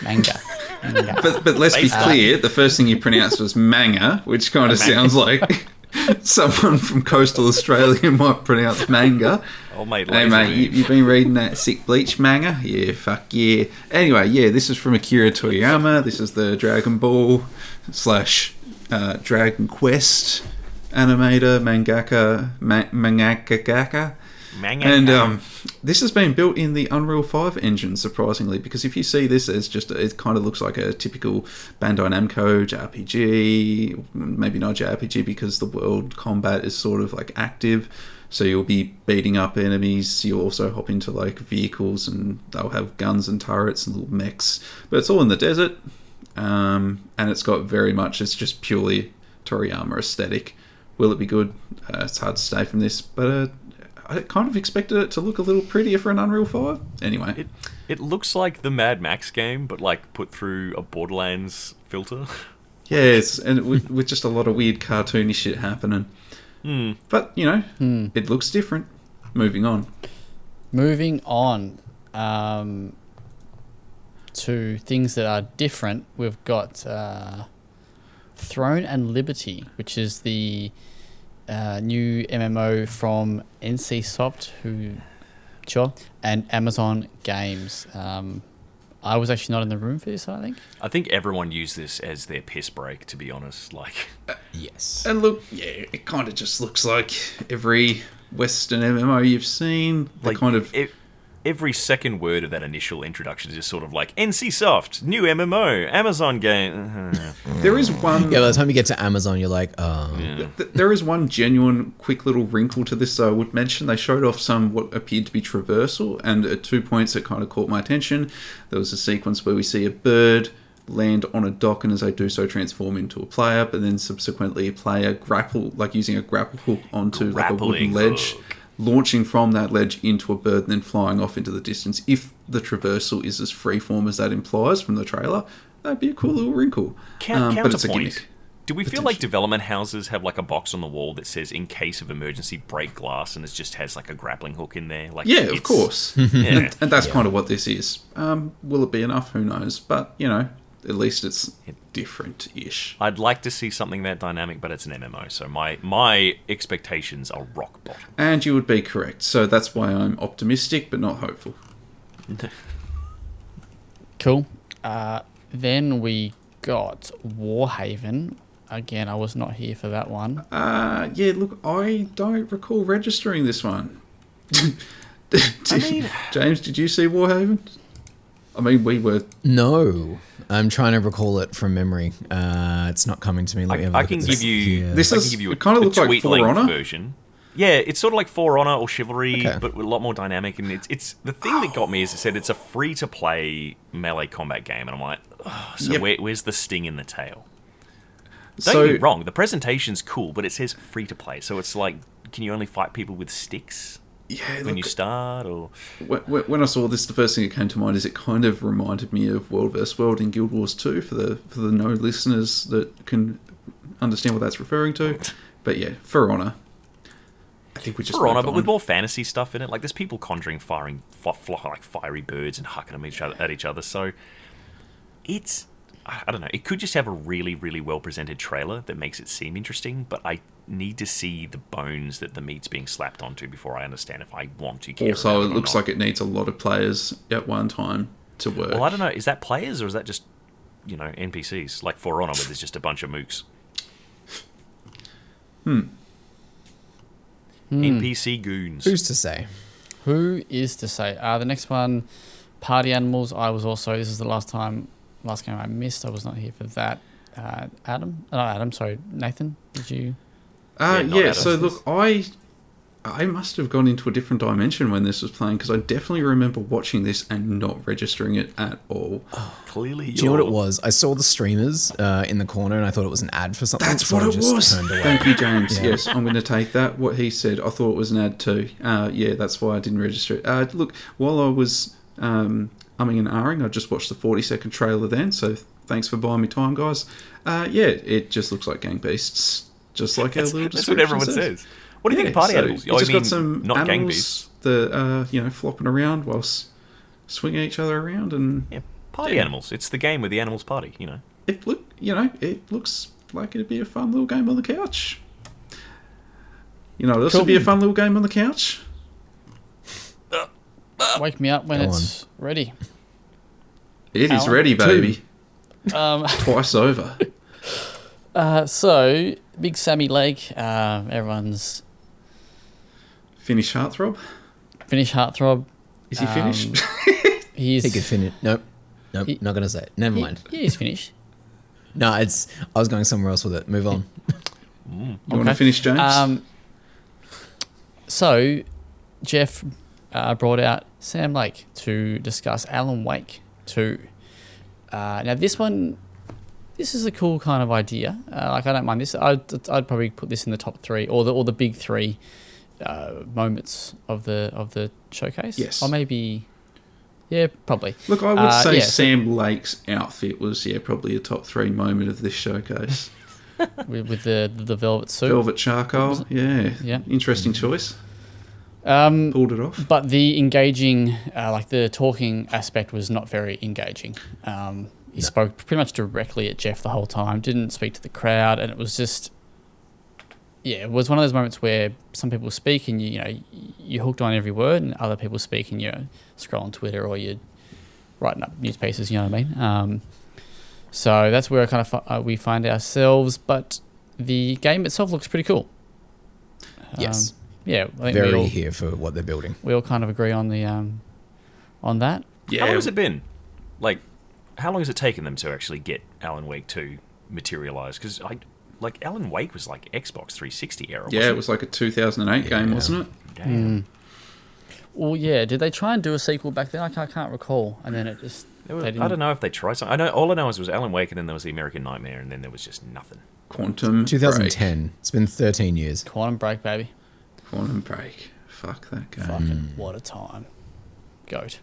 Manga. manga. But but let's be Based clear, the first thing you pronounced was manga, which kind of sounds like someone from coastal Australia might pronounce manga. Oh mate, Hey mate, you, you've been reading that Sick Bleach manga? Yeah, fuck yeah. Anyway, yeah, this is from Akira Toriyama. This is the Dragon Ball slash uh, Dragon Quest animator, mangaka, ma- mangaka. And um, this has been built in the Unreal 5 engine, surprisingly, because if you see this as just, it kind of looks like a typical Bandai Namco JRPG, maybe not JRPG because the world combat is sort of like active. So you'll be beating up enemies. You'll also hop into like vehicles and they'll have guns and turrets and little mechs. But it's all in the desert. Um, and it's got very much, it's just purely Toriyama aesthetic. Will it be good? Uh, it's hard to say from this, but uh, I kind of expected it to look a little prettier for an Unreal 5. Anyway, It it looks like the Mad Max game, but like put through a Borderlands filter. yes, and with, with just a lot of weird cartoony shit happening. Hmm. But, you know, it looks different. Moving on. Moving on um, to things that are different, we've got uh, Throne and Liberty, which is the uh, new MMO from NCSoft, who sure, and Amazon Games. Um, I was actually not in the room for this, I think. I think everyone used this as their piss break. To be honest, like Yes. And look, yeah, it kind of just looks like every Western MMO you've seen. The like kind of. e- every second word of that initial introduction is just sort of like NCSoft, new MMO, Amazon game. There is one. Yeah, by the time you get to Amazon, you're like, oh, Th- There is one genuine quick little wrinkle to this that I would mention. They showed off some what appeared to be traversal, and at two points that kind of caught my attention. There was a sequence where we see a bird land on a dock, and as they do so, transform into a player, but then subsequently a player grapple, like using a grapple hook onto like a wooden ledge, hook. Launching from that ledge into a bird, and then flying off into the distance. If the traversal is as freeform as that implies from the trailer, that'd be a cool little wrinkle. Count, Um, but it's a counterpoint. gimmick. Do we feel like development houses have like a box on the wall that says "in case of emergency, break glass," and it just has like a grappling hook in there? Like, Yeah, of course. Yeah. and, and that's kind of what this is. Um, will it be enough? Who knows? But you know, at least it's different-ish. I'd like to see something that dynamic, but it's an MMO, so my my expectations are rock bottom. And you would be correct. So that's why I'm optimistic, but not hopeful. Cool. Uh, then we got Warhaven. Again, I was not here for that one. Uh, yeah. Look, I don't recall registering this one. I mean, James, did you see Warhaven? I mean, we were. No, I'm trying to recall it from memory. Uh, it's not coming to me. Let me I, have a I look can at give you here. This I is- can give you a, it kinda looks like tweet For length Honor. version. Yeah, it's sort of like For Honor or Chivalry, Okay. but a lot more dynamic. And it's it's the thing that got me is it said it's a free to play melee combat game, and I'm like, "Ugh, so Yep. where, where's the sting in the tail? Don't So get me wrong, the presentation's cool, but it says free to play, so it's like, can you only fight people with sticks yeah, when look, you start, or when, when when I saw this, the first thing that came to mind is it kind of reminded me of World vs World in Guild Wars 2 for the for the no listeners that can understand what that's referring to. But yeah, For Honor. I think we just For Honor, move but with more fantasy stuff in it. Like there's people conjuring, firing, fi- fly, like fiery birds and hucking them each other, at each other. So it's, I I don't know. It could just have a really, really well presented trailer that makes it seem interesting. But I need to see the bones that the meat's being slapped onto before I understand if I want to care. Also, about it or looks not. like it needs a lot of players at one time to work. Well, I don't know. Is that players or is that just you know NPCs like For Honor, where there's just a bunch of mooks? Hmm. NPC goons. Who's to say? Who is to say? Uh, the next one, Party Animals. I was also. This is the last time, last game I missed. I was not here for that. Uh, Adam, oh, Adam. Sorry, Nathan. Did you? Uh, Yeah, yeah, so Adam. look, I I must have gone into a different dimension when this was playing because I definitely remember watching this and not registering it at all. Clearly, Do you know what it was? I saw the streamers uh, in the corner, and I thought it was an ad for something. That's so what I it just was. Turned. Thank you, James. Yeah. Yes, I'm going to take that. What he said, I thought it was an ad too. Uh, yeah, that's why I didn't register it. Uh, look, while I was um, umming and ahhing, I just watched the 40 second trailer then. So thanks for buying me time, guys. Uh, yeah, it just looks like gang beasts, just like our little that's what everyone says. What do you think of party so animals? Oh, just got some not gang animals beasts. that uh, you know flopping around whilst swinging each other around, and Yeah, party Yeah. animals. It's the game where the animals party. You know. it look you know it looks like it'd be a fun little game on the couch. You know, this would be a fun little game on the couch. Wake me up when Go it's ready. It is Alan? ready, baby. Um, Twice over. uh, so Big Sammy Lake. Uh, everyone's Finnish Heartthrob. finished Heartthrob. Is he Um, finished? He's He could finish. Nope. Nope. He- not gonna say it. Never he- mind. he is finished. No, it's. I was going somewhere else with it. Move on. you want to finish, James? Um, so, Geoff uh, brought out Sam Lake to discuss Alan Wake 2. Uh, now, this one, this is a cool kind of idea. Uh, like, I don't mind this. I'd, I'd probably put this in the top three, or the or the big three uh, moments of the of the showcase. Yes. Or maybe, yeah, probably. Look, I would uh, say yeah, so- Sam Lake's outfit was yeah probably a top three moment of this showcase. with, with the the velvet suit. Velvet charcoal, yeah, Yeah. interesting choice. Um, Pulled it off. but the engaging, uh, like the talking aspect, was not very engaging. Um, he spoke pretty much directly at Geoff the whole time, didn't speak to the crowd, and it was just, yeah, it was one of those moments where some people speak and you, you know, you're hooked on every word, and other people speak and you know, scroll on Twitter or you're writing up news pieces. You know what I mean? Um, so that's where kind of uh, we find ourselves, but the game itself looks pretty cool. Yes. Um, yeah, I think Very all, here for what they're building. we all kind of agree on the um, on that. Yeah, How long has it been? Like, how long has it taken them to actually get Alan Wake 2 materialized? Because I, like, Alan Wake was like Xbox 360 era. yeah, it wasn't was like a 2008 game, wasn't it? Damn. Well, yeah. Did they try and do a sequel back then? I can't, I can't recall. And then it just There was- I don't know if they tried something. I know all I know is it was Alan Wake, and then there was the American Nightmare, and then there was just nothing. Quantum 2010. It's been 13 years. Quantum Break, baby. Break. Quantum Break. Fuck that game. Fucking what a time. Goat.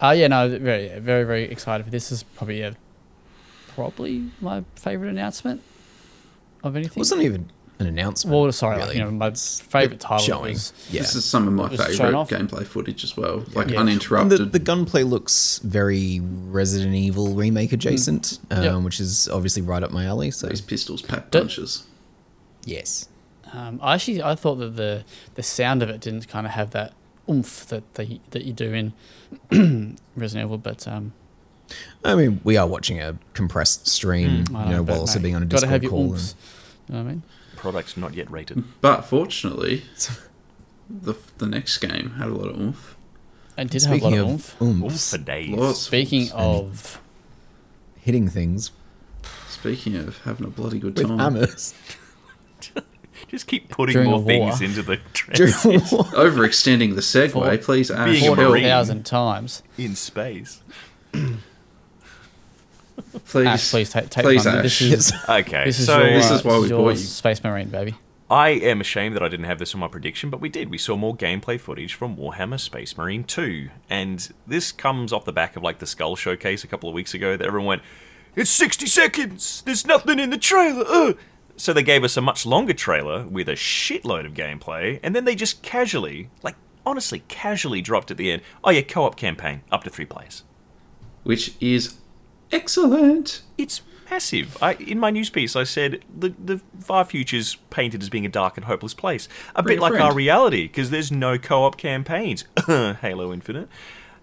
Uh, yeah, no, very, very, very excited for this. Is probably a probably my favorite announcement of anything. It wasn't even an announcement. well, sorry, like, really. you know, my favorite title showing. was Yeah. This is some of my It was shown favourite off. gameplay footage as well, like Yeah. And uninterrupted. the, the gunplay looks very Resident Evil remake adjacent, um, Yep. which is obviously right up my alley. So Those pistols, pack Don't- punches. yes, Um, I actually I thought that the the sound of it didn't kind of have that oomph that they, that you do in Resident Evil, but um, I mean we are watching a compressed stream, I you know, but, while also being on a gotta Discord have your call. oomphs. You know what I mean? Products not yet rated. But fortunately, the the next game had a lot of oomph. And And did have a lot of of oomph. Oomph for days. Lots. Speaking of, hitting things Speaking of having a bloody good with time, hammers Just keep putting During more things into the during overextending the segue, For please. Ash, being a help. marine. forty thousand times. in space. please, Ash, please take take please, one. Ash. This is Okay, this is so your, This is why we your bought you. Space Marine, baby. I am ashamed that I didn't have this on my prediction, but we did. We saw more gameplay footage from Warhammer Space Marine 2. And this comes off the back of like the Skull Showcase a couple of weeks ago that everyone went, It's 60 seconds! There's nothing in the trailer! Ugh. So they gave us a much longer trailer with a shitload of gameplay, and then they just casually, like honestly, casually dropped at the end, Oh yeah, co op campaign, up to three players. which is excellent. It's massive. I, in my news piece, I said the the far future's painted as being a dark and hopeless place, a Bring bit a like friend. our reality, because there's no co-op campaigns. Halo Infinite,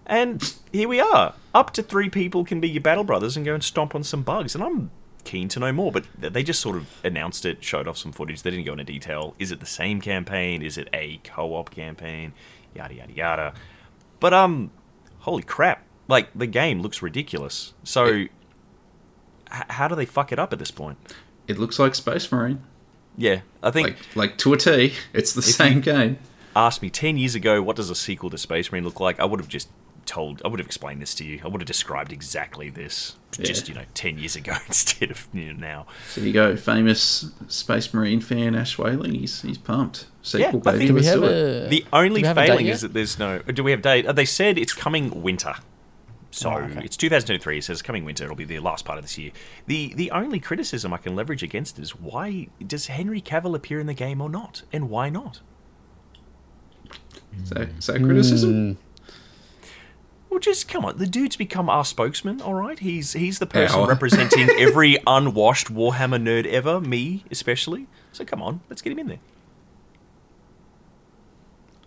and here we are. Up to three people can be your battle brothers and go and stomp on some bugs, and I'm keen to know more. But they just sort of announced it, showed off some footage. They didn't go into detail. Is it the same campaign? Is it a co-op campaign? Yada yada yada. But um, holy crap! Like the game looks ridiculous. So. It- h- how do they fuck it up at this point? It looks like Space Marine, Yeah, I think like like to a T. It's the same game. asked me ten years ago what does a sequel to Space Marine look like, I would have just told, I would have explained this to you. I would have described exactly this just Yeah. you know ten years ago instead of you know, now. So you go, famous Space Marine fan Ash Whaling. He's he's pumped. Sequel, I baby. think- Do we have a The only have failing is that there's no. Do we have date? Uh, They said it's coming winter. So Oh, okay. it's 2023. It says coming winter. It'll be the last part of this year. The the only criticism I can leverage against it is why does Henry Cavill appear in the game or not, and why not? So, that, is that criticism? Well, just come on. The dude's become our spokesman, all right? He's he's the person Our. representing every unwashed Warhammer nerd ever, me especially. So come on, let's get him in there.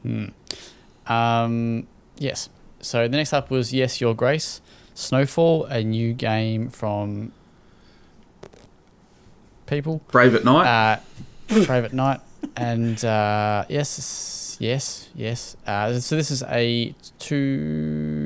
Hmm. Um, yes. So the next up was Yes, Your Grace, Snowfall, a new game from people. Brave at night. Uh, Brave at Night, and uh, yes, yes, yes. Uh, so this is a two.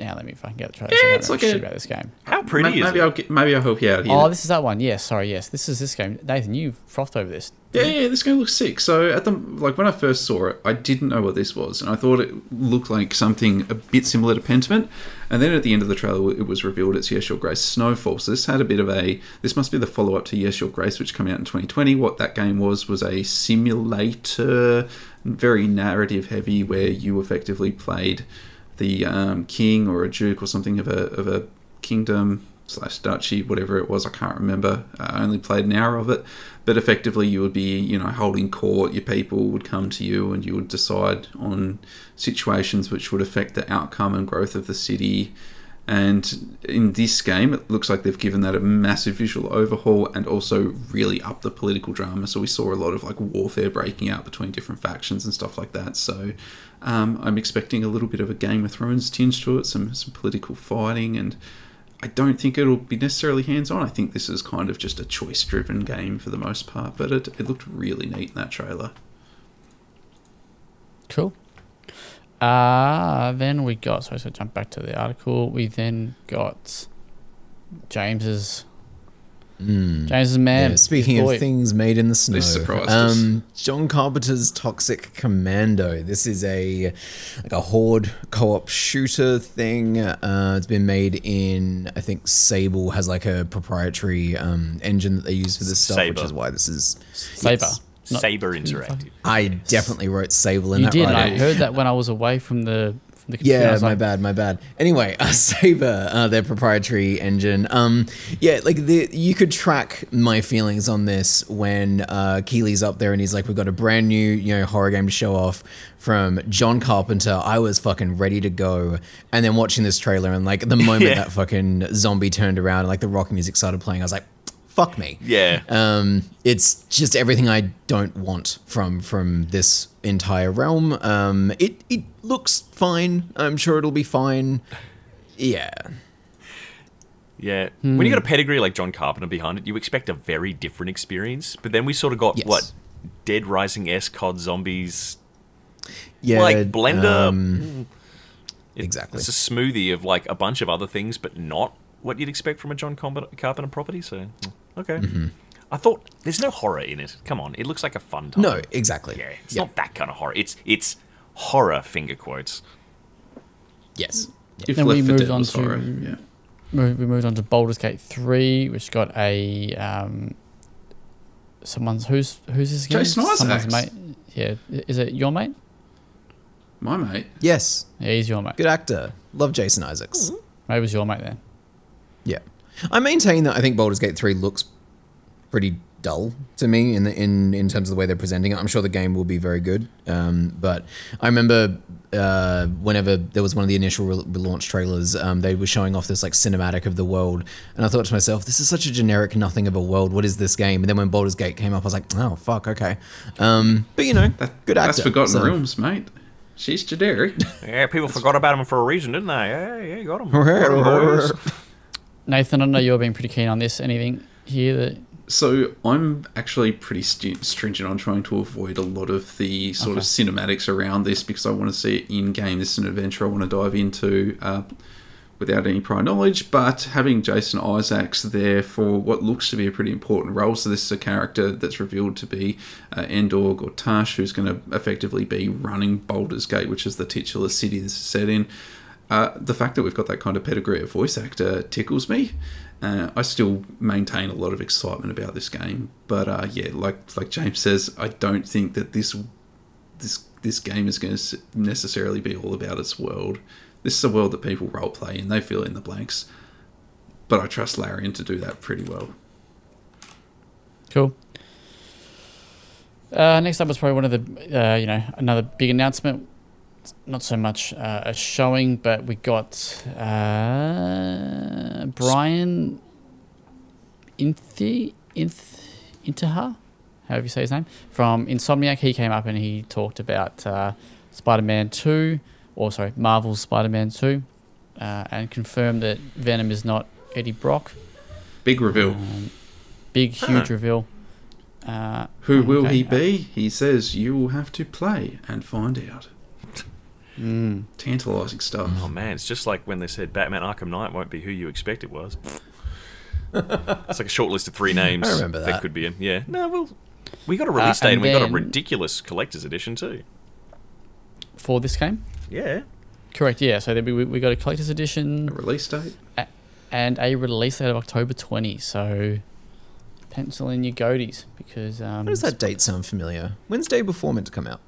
Now let me if I can get the trailer. Yeah, I don't it's know like shit a- about this game. How pretty Ma- is maybe it? I'll get, maybe I'll help you out here. Oh, this is that one. Yes, sorry. Yes, this is this game. Nathan, you frothed over this. Yeah, yeah, this game looks sick. So at the like when I first saw it, I didn't know what this was, and I thought it looked like something a bit similar to Pentiment. And then at the end of the trailer, it was revealed it's Yes Your Grace Snowfall. So this had a bit of a this must be the follow up to Yes Your Grace, which came out in 2020. What that game was was a simulator, very narrative heavy, where you effectively played the um, king or a duke or something of a of a kingdom slash duchy, whatever it was. I can't remember. I only played an hour of it, but effectively you would be, you know, holding court. Your people would come to you, and you would decide on situations which would affect the outcome and growth of the city. And in this game, it looks like they've given that a massive visual overhaul and also really up the political drama. So we saw a lot of like warfare breaking out between different factions and stuff like that. So um, I'm expecting a little bit of a Game of Thrones tinge to it, some some political fighting, and I don't think it'll be necessarily hands on. I think this is kind of just a choice driven game for the most part, but it, it looked really neat in that trailer. Cool. Uh, then we got, sorry, so jump back to the article. We then got James's, Mm. James's man. Yeah, speaking his of boy. things made in the snow, This surprised us. um, John Carpenter's Toxic Commando. This is a like a horde co-op shooter thing. Uh, it's been made in I think Sable has like a proprietary um, engine that they use for this stuff, which is why this is Saber. Yes. Not- Saber Interactive. I definitely wrote Sable in You that did. right I heard that when I was away from the from the computer. Yeah, my bad, my bad. Anyway, uh, Saber, uh, their proprietary engine. Um, yeah, like the you could track my feelings on this when uh, Keighley's up there and he's like, "We've got a brand new, you know, horror game to show off from John Carpenter." I was fucking ready to go, and then watching this trailer and like the moment Yeah. that fucking zombie turned around and like the rock music started playing, I was like, "Fuck me." Yeah. Um, it's just everything I don't want from from this entire realm. Um, it it looks fine. I'm sure it'll be fine. Yeah, Yeah. When you got a pedigree like John Carpenter behind it, you expect a very different experience. But then we sort of got Yes. what Dead Rising S COD zombies yeah. like Blender. um, It- exactly. It's a smoothie of like a bunch of other things, but not what you'd expect from a John Carpenter Carpenter property. So mm, okay. Mm-hmm. I thought there's no horror in it. Come on, it looks like a fun time. no, exactly. Yeah, it's Yeah. not that kind of horror. It's it's horror finger quotes. Yes. If Then we moved on to- horror, yeah. We moved on to Baldur's Gate 3, which got a um, someone's who's who's this again? Jason Someone's Isaacs. mate. Yeah, is it your mate? My mate. Yes. Yeah, he's your mate. Good actor. Love Jason Isaacs. Maybe it was your mate then. Yeah. I maintain that I think Baldur's Gate 3 looks pretty dull to me in the, in in terms of the way they're presenting it. I'm sure the game will be very good. Um, but I remember uh, whenever there was one of the initial re- launch trailers, um, they were showing off this like cinematic of the world, and I thought to myself, this is such a generic nothing of a world. What is this game? And then when Baldur's Gate came up, I was like, oh fuck, okay. Um, but you know, That, good actor. That's Forgotten so- Realms, mate. She's generic. Yeah, people forgot about him for a reason, didn't they? Yeah, yeah, you got him. Nathan, I know you're being pretty keen on this. Anything here that So I'm actually pretty st- stringent on trying to avoid a lot of the sort of cinematics around this because I want to see it in game. This is an adventure I want to dive into uh, without any prior knowledge. But having Jason Isaacs there for what looks to be a pretty important role, so this is a character that's revealed to be uh, Enver Gortash, who's going to effectively be running Baldur's Gate, which is the titular city this is set in. Uh, the fact that we've got that kind of pedigree of voice actor tickles me. Uh, I still maintain a lot of excitement about this game, but uh, yeah, like like James says, I don't think that this this this game is going to necessarily be all about its world. This is a world that people role play and they fill in the blanks. But I trust Larian to do that pretty well. Cool. Uh, next up was probably one of the, uh, you know, another big announcement. Not so much uh, a showing, but we got uh, Bryan Inthi, Inth, Intaha, however you say his name, from Insomniac. He came up and he talked about uh, Spider Man 2, or sorry, Marvel's Spider Man 2, uh, and confirmed that Venom is not Eddie Brock. Big reveal. Um, big, Huh. huge reveal. Uh, Who will okay, he uh, be? He says you will have to play and find out. Mm. Tantalizing stuff. Oh man, it's just like when they said Batman Arkham Knight won't be who you expect it was. it's like a short list of three names. I remember that. that could be him. Yeah. No, well, we got a release Uh, date and and we got a ridiculous collector's edition too. For this game? Yeah. Correct, yeah. So there we, we got a collector's edition, A release date? and a release date of October 20. So pencil in your goatees because. Um, Why does that date sound familiar? When's Day Before meant to come out?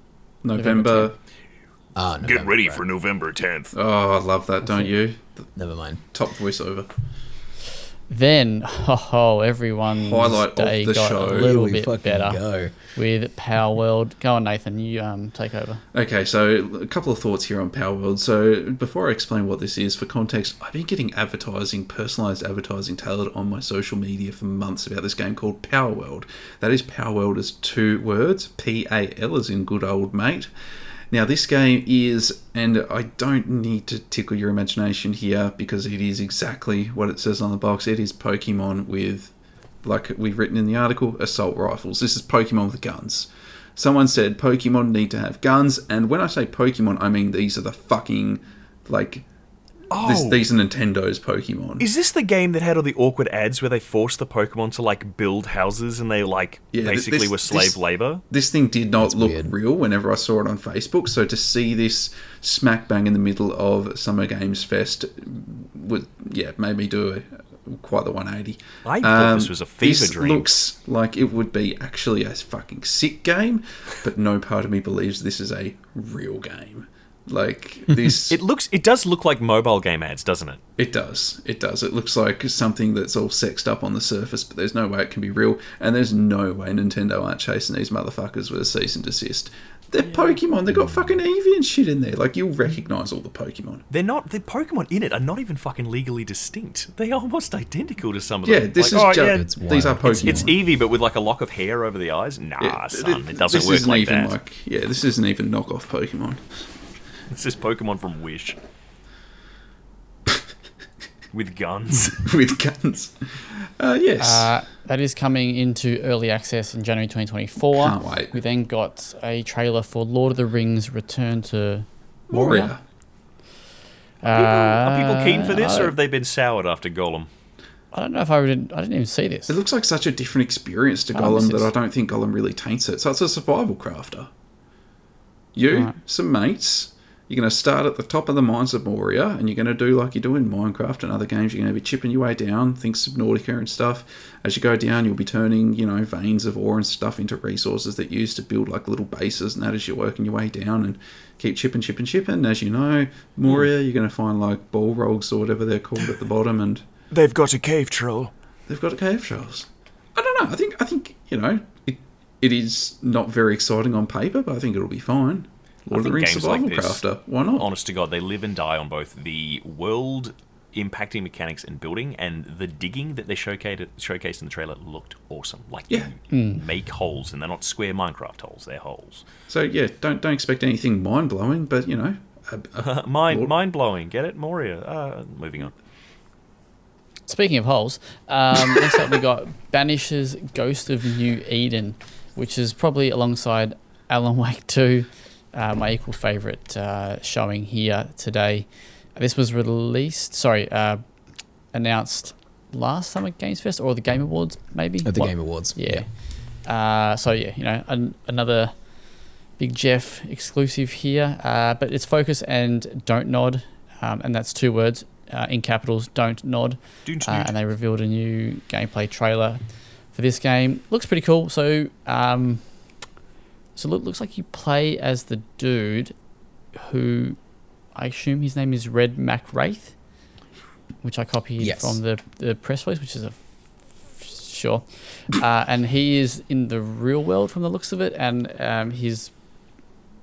November November. Ah, November, right. For November 10th. Oh, I love that, don't you? Never mind. top voiceover. Then, oh, everyone's Highlight of day the got show. a little bit better Go. with Palworld. Go on, Nathan. You um take over. Okay, so a couple of thoughts here on Palworld. So before I explain what this is, for context, I've been getting advertising, personalized advertising tailored on my social media for months about this game called Palworld. That is Power World as two words, P A L as in good old mate. Now this game is, and I don't need to tickle your imagination here because it is exactly what it says on the box. It is Pokemon with, like we've written in the article, assault rifles. This is Pokemon with guns. Someone said Pokemon need to have guns, and when I say Pokemon, I mean these are the fucking like this, Oh. these are Nintendo's Pokemon. Is this the game that had all the awkward ads where they forced the Pokemon to like build houses and they like Yeah, basically this- were slave this- labor? this thing did not look weird. real whenever I saw it on Facebook. So to see this smack bang in the middle of Summer Games Fest, was yeah made me do a, quite the 180. I thought this um, was a fever this dream. looks like it would be actually a fucking sick game, but no part of me believes this is a real game. Like this, It looks, it does look like mobile game ads, doesn't it? It does. It does. It looks like something that's all sexed up on the surface, but there's no way it can be real, and there's no way Nintendo aren't chasing these motherfuckers with a cease and desist. They're Pokemon. They've got fucking Eevee and shit in there. Like you'll recognise all the Pokemon. They're not. The Pokemon in it are not even fucking legally distinct. They are almost identical to some of Yeah, them. this Like, oh, is just yeah, It's these are. Pokemon. It's Eevee, but with like a lock of hair over the eyes. Nah, Yeah, son, it doesn't this work isn't like even that. like yeah, this isn't even knockoff Pokemon. It's just Pokemon from Wish with guns. with guns. Uh, yes. Uh, that is coming into early access in January 2024. Can't wait. We then got a trailer for Lord of the Rings Return to Moria. Are people keen for Uh, this, I or have they been soured after Gollum? I don't know if I didn't. I didn't even see this. It looks like such a different experience to Gollum this that I don't think Gollum really taints it. So it's a survival crafter. You, Right. some mates, you're going to start at the top of the mines of Moria and you're going to do like you do in Minecraft and other games. You're going to be chipping your way down, think Subnautica and stuff. As you go down, you'll be turning, you know, veins of ore and stuff into resources that you use to build like little bases and that as you're working your way down and keep chipping, chipping, chipping. As you know, Moria, mm. you're going to find like Balrogs or whatever they're called at the bottom and They've got a cave troll. they've got a cave trolls. I don't know. I think I think you know it. It is not very exciting on paper, but I think it'll be fine. Lord of the think Rings games survival like this- crafter. Why not? Honest to God, they live and die on both the world impacting mechanics and building, and the digging that they showcased showcased in the trailer looked awesome. Like Yeah. you make holes, and they're not square Minecraft holes; they're holes. So yeah, don't don't expect anything mind blowing, but you know, a, a, mind Lord- mind blowing. Get it, Moria. Uh, moving on. Speaking of holes, um, next up we got Banishers Ghost of New Eden, which is probably alongside Alan Wake 2, uh, my equal favourite uh, showing here today. This was released, sorry, uh, announced last summer Games Fest or the Game Awards, maybe? At the What- Game Awards. Yeah. Uh, so yeah, you know, an, another big Geoff exclusive here, uh, but it's focus and don't nod, um, and that's two words uh, in capitals. Don't nod, Don't uh, nod. and they revealed a new gameplay trailer for this game. Looks pretty cool. So, um, so it looks like you play as the dude who I assume his name is Red Mac Raith, which I copied Yes. from the the press release, which is a sure. Uh, and he is in the real world from the looks of it, and um, his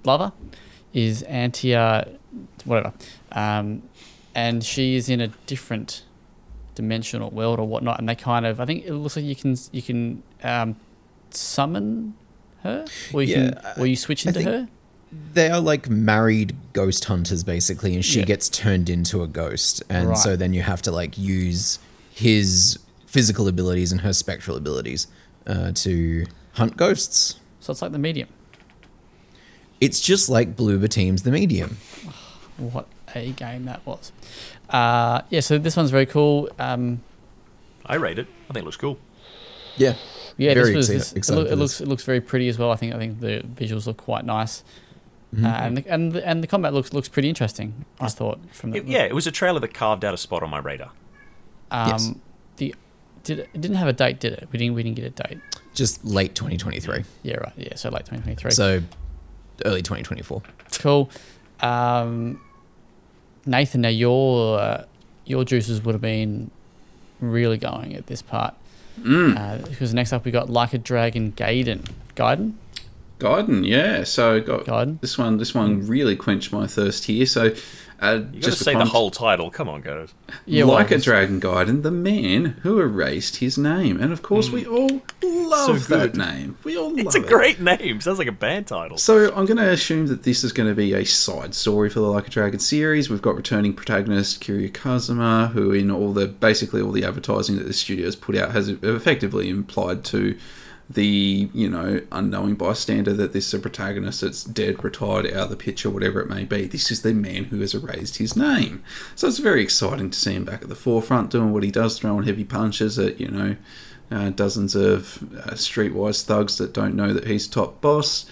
lover is Antea, whatever, um, and she is in a different dimensional world or whatnot. And they kind of, I think it looks like you can you can um, summon her, or you Yeah, can, or you switch into her. They are like married ghost hunters, basically, and she Yeah. gets turned into a ghost. And Right. so then you have to like use his physical abilities and her spectral abilities uh, to hunt ghosts. So it's like the medium. It's just like Bloober Team's The Medium. What a game that was. Uh, yeah, so this one's very cool. Um, I rate it. I think it looks cool. Yeah. Yeah, Very this was exci- this, it, excited loo- for it this. looks it looks very pretty as well. I think I think the visuals look quite nice, Mm-hmm. uh, and the, and the, and the combat looks looks pretty interesting. I thought from the It- yeah, it was a trailer that carved out a spot on my radar. Um, Yes. The did it, it didn't have a date, did it? We didn't we didn't get a date. Just late 2023. Yeah, right. Yeah, so late 2023. So early 2024. cool. Um, Nathan, now your uh, your juices would have been really going at this part Mm. uh, because next up we got like a dragon, Gaiden, Gaiden, Gaiden, yeah. So got Gaiden. this one. This one really quenched my thirst here. So uh, You got to just for say the whole title. Come on, guys. Yeah, well, like a it's- dragon Gaiden, the man who erased his name, and of course we all love So that name. We all love It's a it. great name. Sounds like a band title. So I'm going to assume that this is going to be a side story for the Like a Dragon series. We've got returning protagonist Kiryu Kazuma, who in all the basically all the advertising that the studio's put out has effectively implied to the you know unknowing bystander that this is a protagonist that's dead, retired, out of the picture, whatever it may be. This is the man who has erased his name. So it's very exciting to see him back at the forefront doing what he does, throwing heavy punches at you know uh, dozens of uh, streetwise thugs that don't know that he's top boss.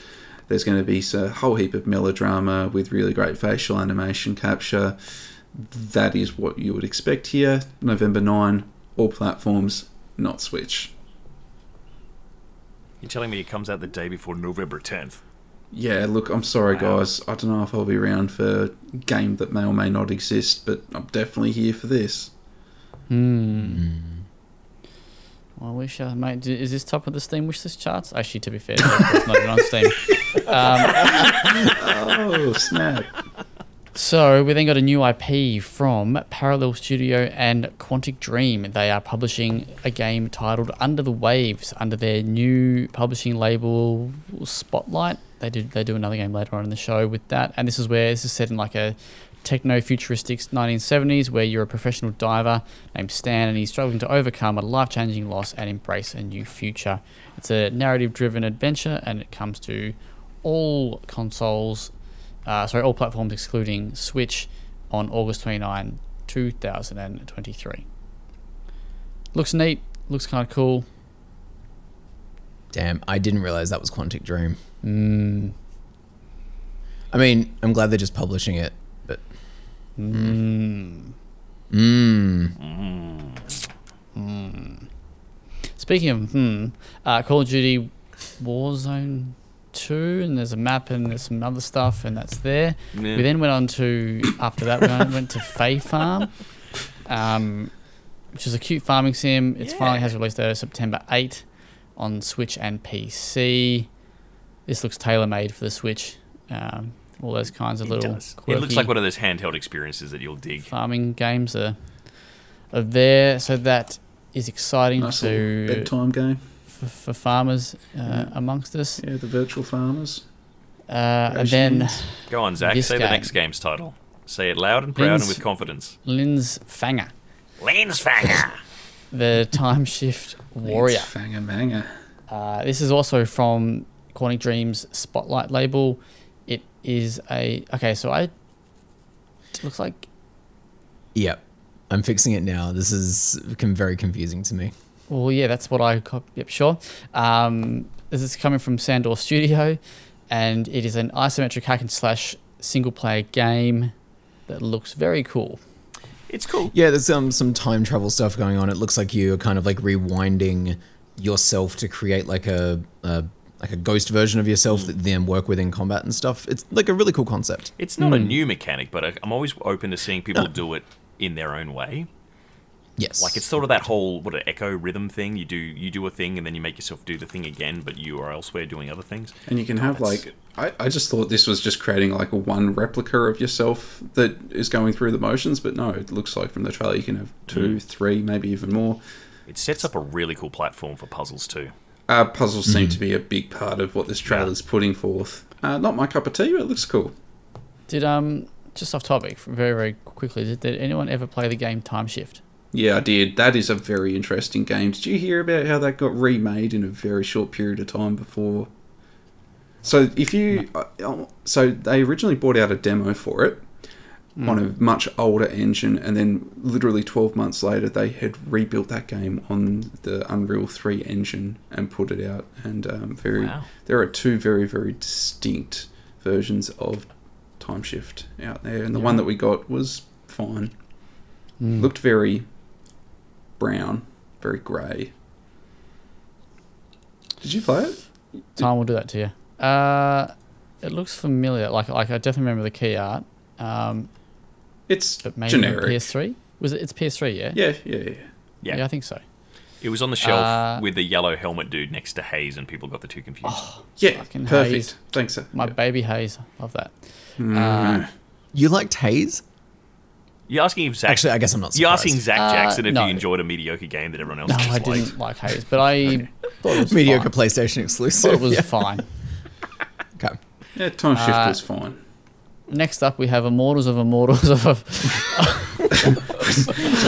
There's going to be a whole heap of melodrama with really great facial animation capture. That is what you would expect here. November 9, all platforms, not Switch. You're telling me it comes out the day before November 10th? Yeah, look, I'm sorry, Wow. guys. I don't know if I'll be around for a game that may or may not exist, but I'm definitely here for this. Hmm. Well, wish, shall, mate. d- Is this top of the Steam wishlist charts? Actually, to be fair, it's not even on Steam. Um, Oh, snap. So we then got a new IP from Parallel Studio and Quantic Dream. They are publishing a game titled Under the Waves under their new publishing label Spotlight. They did they do another game later on in the show with that, and this is where this is set in like a techno futuristic 1970s where you're a professional diver named Stan and he's struggling to overcome a life changing loss and embrace a new future. It's a narrative driven adventure and it comes to all consoles uh, sorry, all platforms excluding Switch on August 29, 2023. Looks neat, looks kind of cool. Damn, I didn't realize that was Quantic Dream. Mm, I mean, I'm glad they're just publishing it, but mm. mmm. Mmm. Speaking of, hmm, uh, Call of Duty Warzone 2, and there's a map and there's some other stuff, and that's there. Yeah. We then went on to, after that, we went- went to Fae Farm, um, which is a cute farming sim. It finally has released there September 8 on Switch and PC. This looks tailor made for the Switch. Um, all those kinds of It little does. It looks like one of those handheld experiences that you'll dig. farming games are, are there. So that is exciting Nice to, bedtime game. For, for farmers uh, Yeah. amongst us. Yeah, the virtual farmers. Uh, and then Go on, Zach. This say the next game's title. Say it loud and proud Linz- and with confidence. Linz Fanger, Lensfanger. the Time Shift Warrior. It's Fanger Manger. Uh, this is also from Quantic Dreams Spotlight label. It is a okay. So I it looks like Yep. I'm fixing it now. This is very confusing to me. Well, yeah, that's what I cop- yep sure. Um, this is coming from Sand Door Studio, and it is an isometric hack and slash single player game that looks very cool. It's cool. Yeah, there's um, some time travel stuff going on. It looks like you're kind of like rewinding yourself to create like a, a like a ghost version of yourself that then work with in combat and stuff. It's like a really cool concept. It's not a Hmm. new mechanic, but I- I'm always open to seeing people do it in their own way. Yes. Like it's sort of that whole what an echo rhythm thing. You do you do a thing and then you make yourself do the thing again, but you are elsewhere doing other things. And you can have That's- like I, I just thought this was just creating like a one replica of yourself that is going through the motions, but no, it looks like from the trailer you can have two, three, maybe even more. It sets up a really cool platform for puzzles too. Uh, puzzles seem to be a big part of what this trailer's putting forth. Uh, not my cup of tea, but it looks cool. Did um just off topic very very quickly? Did, did anyone ever play the game Time Shift? Yeah, I did. That is a very interesting game. Did you hear about how that got remade in a very short period of time before? So if you, uh, so they originally brought out a demo for it on a much older engine, and then literally twelve months later, they had rebuilt that game on the Unreal Three engine and put it out. And um, very, Wow. there are two very very distinct versions of Time Shift out there, and the one that we got was fine. Hmm. Looked very brown, very grey. Did you play it? Time will do that to you. Uh, it looks familiar. Like like I definitely remember the key art. Um, It's but maybe generic. PS3. Was it? It's PS3, yeah. Yeah, yeah, yeah. Yeah. I think so. It was on the shelf Uh, with the yellow helmet dude next to Haze, and people got the two confused. Yeah, Fucking perfect. Haze. Thanks, sir. My Yeah. baby Haze, love that. Mm. Uh, you liked Haze? You're asking if Zach. Actually, I guess I'm not Surprised. you're asking Zach Uh, Jackson if no. you enjoyed a mediocre game that everyone else no, just I liked. didn't like Haze, but I thought it was Mediocre fine. PlayStation exclusive. Thought it was yeah. fine. Okay. yeah, Time Shift Uh, was fine. Next up, we have Immortals of Immortals of, of,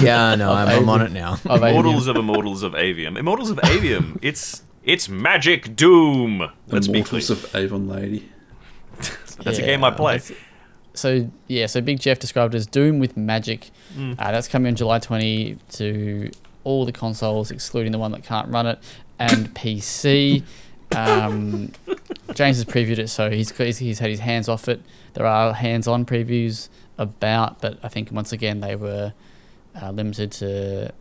Yeah, no, I'm, I'm on Aveum. it now. of Immortals of Immortals of Aveum. Immortals of Aveum. It's it's Magic Doom. Let's be clear. Immortals of Avon Lady. That's a game I play. That's- So yeah, so Big Geoff described it as Doom with magic. Mm. Uh, that's coming on July 20 to all the consoles, excluding the one that can't run it, and PC. Um, James has previewed it, so he's, he's he's had his hands off it. There are hands-on previews about, but I think once again they were uh, limited to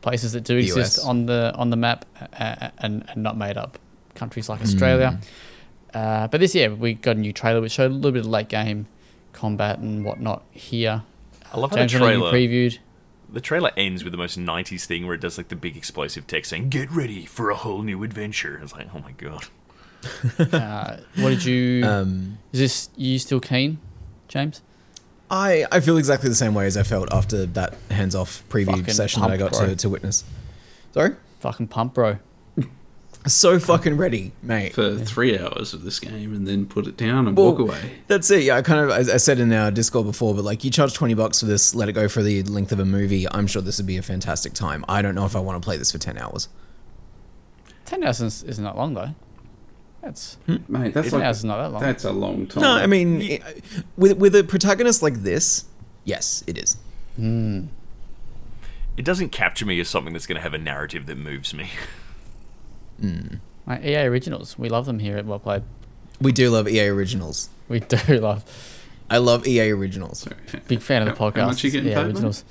places that do The exist US. on the on the map uh, and, and not made up countries like Australia. Uh, but this year we got a new trailer which showed a little bit of late game combat and whatnot here. I love how James, the I know you trailer. previewed. The trailer ends with the most 90s thing where it does like the big explosive text saying, Get ready for a whole new adventure. It's like, oh my god. Uh, what did you? Um, is this you still keen, James? I, I feel exactly the same way as I felt after that hands off preview Fucking session that I got bro. to, to witness. Sorry? Fucking pump, bro. So fucking ready, mate. for three hours of this game and then put it down and Well, walk away. That's it. Yeah, I kind of I, I said in our Discord before, but like you charge twenty bucks for this, let it go for the length of a movie. I'm sure this would be a fantastic time. I don't know if I want to play this for ten hours. Ten hours is- isn't that long though. That's hmm. Mate, that's ten like hours is not that long. that's a long time. No, I mean, i- with with a protagonist like this, yes, it is. Hmm. It doesn't capture me as something that's going to have a narrative that moves me. Like, EA originals, we love them here at Well Played. We do love EA originals. We do love. I love EA originals. Big fan of the How- podcast. how much you getting yeah, paid, originals.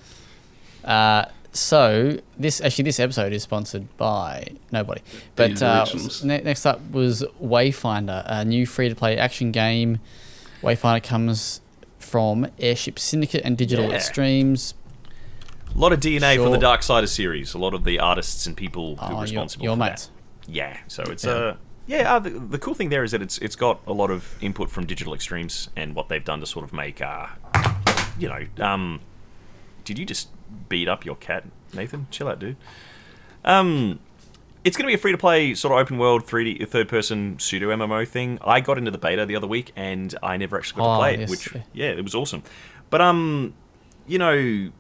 Uh, so this actually this episode is sponsored by nobody. But Yeah, uh, ne- next up was Wayfinder, a new free to play action game. Wayfinder comes from Airship Syndicate and Digital Yeah. Extremes. A lot of DNA from the Darksiders series. A lot of the artists and people who Oh, are your, responsible your for mates. that. Yeah, so it's Yeah. uh yeah. Uh, the, the cool thing there is that it's it's got a lot of input from Digital Extremes and what they've done to sort of make uh you know um did you just beat up your cat Nathan? Chill out, dude. Um. It's going to be a free to play sort of open world 3D third person pseudo MMO thing. I got into the beta the other week and I never actually got Oh, to play it, yes. which yeah, it was awesome. But um you know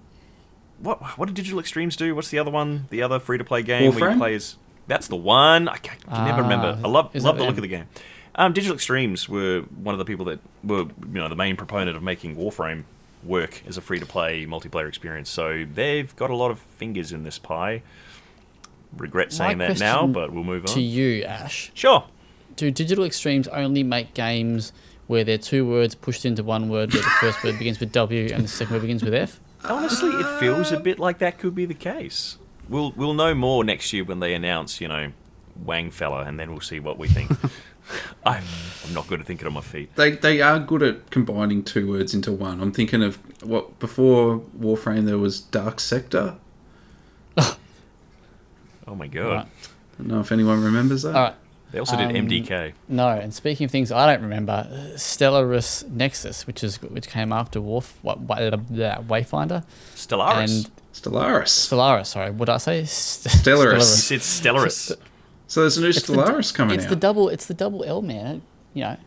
what what did Digital Extremes do? What's the other one? The other free to play game where you play as that's the one. I can, can never Ah, remember. I love love the look of the game. Um, Digital Extremes were one of the people that were you know the main proponent of making Warframe work as a free to play multiplayer experience. So they've got a lot of fingers in this pie. Regret saying that now, but we'll move on. To you, Ash, Sure. do Digital Extremes only make games where they're two words pushed into one word, where the first word begins with W and the second word begins with F? Honestly, it feels a bit like that could be the case. We'll we'll know more next year when they announce, you know, Wang fella, and then we'll see what we think. I'm, I'm not good at thinking on my feet. They they are good at combining two words into one. I'm thinking of what before Warframe there was Dark Sector. Oh my god. Right. I don't know if anyone remembers that. All right. They also did Um, MDK. No, and speaking of things I don't remember, Stellaris Nexus, which is which came after Wolf, what, what, uh, Wayfinder, Stellaris. and Stellaris. Stellaris. Sorry, what did I say? St- Stellaris. you Stellaris. said Stellaris. so there's a new It's the- Stellaris coming It's out. the double. It's the double L, man. You know.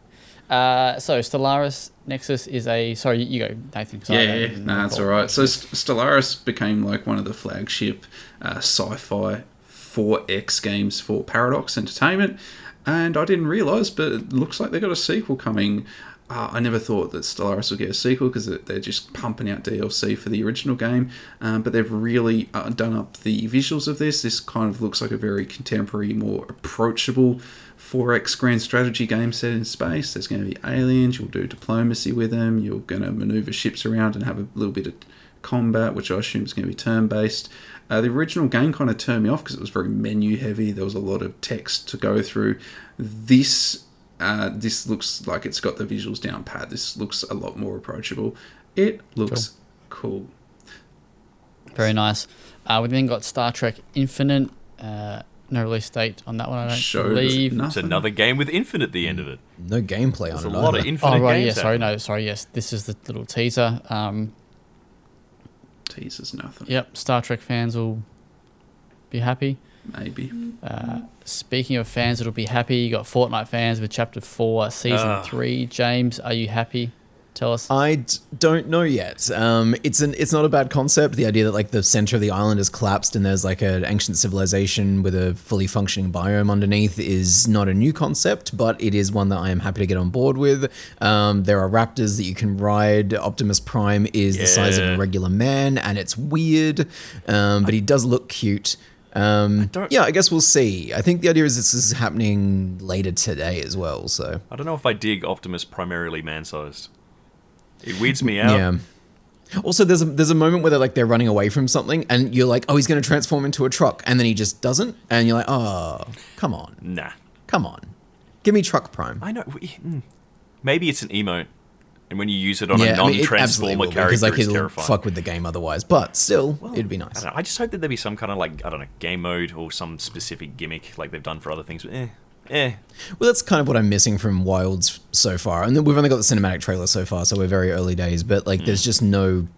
Uh, so Stellaris Nexus is a. Sorry, you go, Nathan. 'cause I yeah, yeah, know nah, that's all right. So Stellaris became like one of the flagship uh, sci-fi 4X games for Paradox Entertainment, and I didn't realize, but it looks like they got a sequel coming. Uh, I never thought that Stellaris would get a sequel because they're just pumping out DLC for the original game, um, but they've really uh, done up the visuals of this. This kind of looks like a very contemporary, more approachable 4X grand strategy game set in space. There's going to be aliens, you'll do diplomacy with them, you're going to maneuver ships around and have a little bit of combat, which I assume is going to be turn based. Uh, the original game kind of turned me off because it was very menu heavy. There was a lot of text to go through. This uh, this looks like it's got the visuals down pat. This looks a lot more approachable. It looks cool. Very nice. Uh, we then got Star Trek Infinite. Uh, no release date on that one. I don't Showed believe. nothing. It's another game with Infinite at the end of it. No gameplay There's on a it. lot either. of Infinite Oh right, yeah. Sorry, happening. no, sorry. Yes, this is the little teaser. Um, Teases nothing. yep, Star Trek fans will be happy. Maybe. Uh, speaking of fans that'll be happy, you got Fortnite fans with Chapter Four, Season Ah. Three. James, are you happy? Tell us. I d- don't know yet. Um, it's an it's not a bad concept. The idea that like the center of the island is collapsed and there's like an ancient civilization with a fully functioning biome underneath is not a new concept, but it is one that I am happy to get on board with. Um, there are raptors that you can ride. Optimus Prime is the size of a regular man, and it's weird, um, but he does look cute. Um, don't- yeah, I guess we'll see. I think the idea is this is happening later today as well. So I don't know if I dig Optimus primarily man-sized. It weirds me out. Yeah. Also, there's a there's a moment where they're like they're running away from something, and you're like, oh, he's going to transform into a truck, and then he just doesn't, and you're like, oh, come on, Nah. come on, Give me Truck Prime. I know. mm. Maybe it's an emote, and when you use it on a I mean, it absolutely non-transformer will be, character, because like it's it'll terrifying. fuck with the game otherwise. But still, it'd be I, nice. don't know, I just hope that there'd be some kind of like I don't know game mode or some specific gimmick like they've done for other things. But eh, eh. Well, that's kind of what I'm missing from Wilds so far, and then we've only got the cinematic trailer so far, so we're very early days. But like, there's just no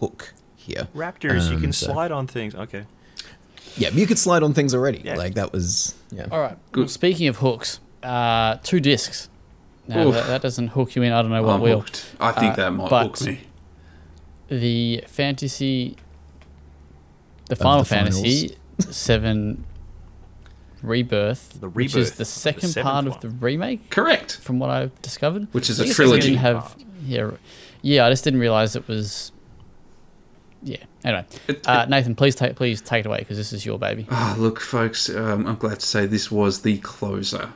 hook here. Raptors, you Um, can so- slide on things. Okay. Yeah, you could slide on things already. Yeah. Like that was yeah. All right. Good. Well, speaking of hooks, uh, two discs. Now Oof. that, that doesn't hook you in. I don't know what I'm will. hooked. I think Uh, that might but- hook me. The fantasy, the Final the. Fantasy Seven Rebirth, The Rebirth, which is the the second seventh part of the remake, Correct. from what I've discovered. Which is I a guess I trilogy. Didn't have, yeah, yeah. I just didn't realize it was. Yeah. Anyway, uh, Nathan, please take please take it away because this is your baby. Ah, look, folks, um, I'm glad to say this was the closer.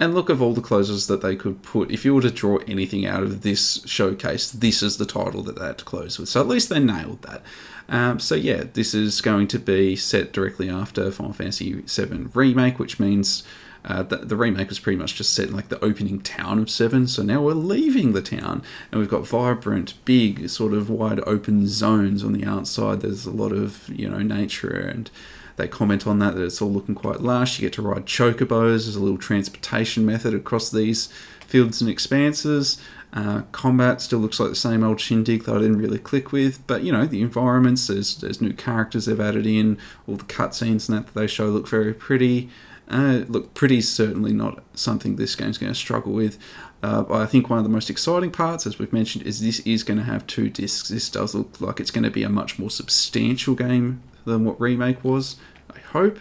And look of all the closers that they could put. If you were to draw anything out of this showcase, this is the title that they had to close with. So at least they nailed that. Um, so yeah, this is going to be set directly after Final Fantasy VII Remake, which means uh, the, the remake was pretty much just set in like the opening town of Seven. So now we're leaving the town, and we've got vibrant, big, sort of wide open zones on the outside. There's a lot of you know nature, and they comment on that that it's all looking quite lush. You get to ride chocobos. There's a little transportation method across these fields and expanses. Uh, combat still looks like the same old shindig that I didn't really click with, but you know the environments. There's there's new characters they've added in. All the cutscenes and that, that they show look very pretty. Uh, look, pretty certainly not something this game's going to struggle with. Uh, but I think one of the most exciting parts, as we've mentioned, is this is going to have two discs. This does look like it's going to be a much more substantial game than what remake was. I hope.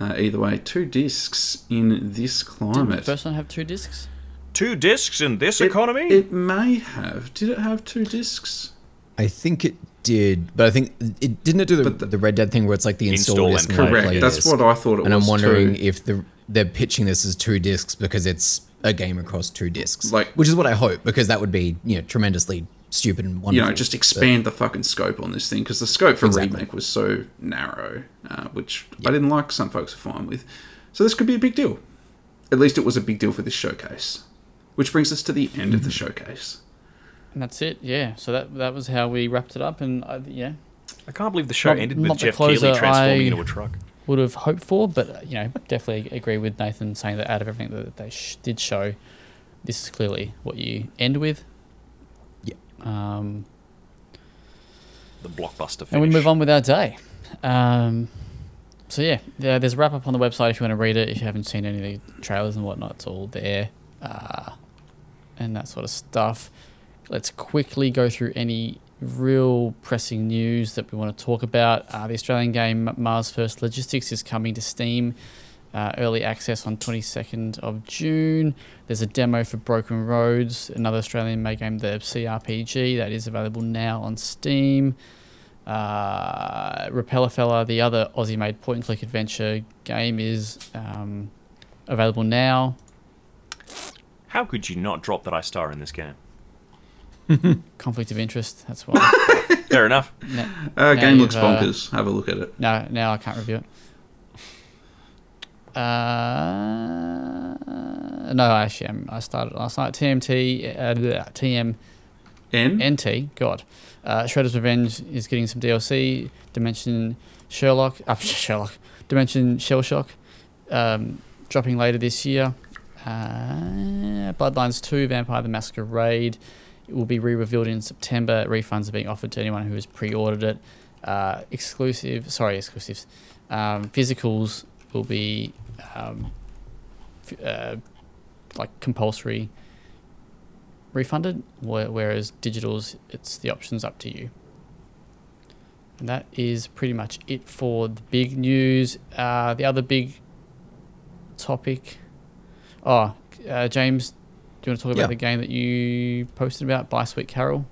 Uh, either way, two discs in this climate. Didn't the first one have two discs? Two discs in this It- economy. It may have. Did it have two discs? I think it did, but I think it didn't it do the, But the- the Red Dead thing where it's like the install, Install disc and and play. play Correct. That's disc. what I thought it and was. And I'm wondering too. if the they're pitching this as two discs because it's a game across two discs, Like- which is what I hope because that would be you know tremendously stupid and wonderful. you know, just expand the fucking scope on this thing because the scope for Exactly. remake was so narrow, uh, which I didn't like. Some folks are fine with. So this could be a big deal. At least it was a big deal for this showcase. Which brings us to the end of the showcase. And that's it. Yeah. So that that was how we wrapped it up, and I, yeah, I can't believe the show Not- ended with Geoff Keighley transforming I- into a truck. would have hoped for, but uh, you know, definitely agree with Nathan saying that out of everything that they sh- did show, this is clearly what you end with. Yeah. Um, The blockbuster finish. and we move on with our day. Um, so yeah, there, there's a wrap up on the website if you want to read it. If you haven't seen any of the trailers and whatnot, it's all there, uh, and that sort of stuff. Let's quickly go through any real pressing news that we want to talk about. Uh, the Australian game Mars First Logistics is coming to Steam. Uh, early access on 22nd of June. There's a demo for Broken Roads, another Australian made game, the CRPG, that is available now on Steam. Uh, Repeller Fella, the other Aussie made point and click adventure game, is um, available now. How could you not drop that I star in this game? Conflict of interest, that's why. Fair enough. now, Uh, game looks you've, uh, bonkers. Have a look at it. no, now I can't review it. Uh, no, I actually, um, I started last night. TMT, uh, bleh, TM. N? NT, God. Uh, Shredder's Revenge is getting some DLC. Dimension Sherlock, uh, Sherlock, Dimension Shell Shock, um, dropping later this year. Uh, Bloodlines 2, Vampire the Masquerade. It will be re-revealed in September. Refunds are being offered to anyone who has pre-ordered it. Uh, exclusive, sorry, exclusives. Um, physicals will be um, f- uh, like compulsory refunded, whe- whereas digitals, it's the options up to you. And that is pretty much it for the big news. Uh, the other big topic. Oh, uh, James, you want to talk about Yeah. the game that you posted about, Bye Sweet Carol?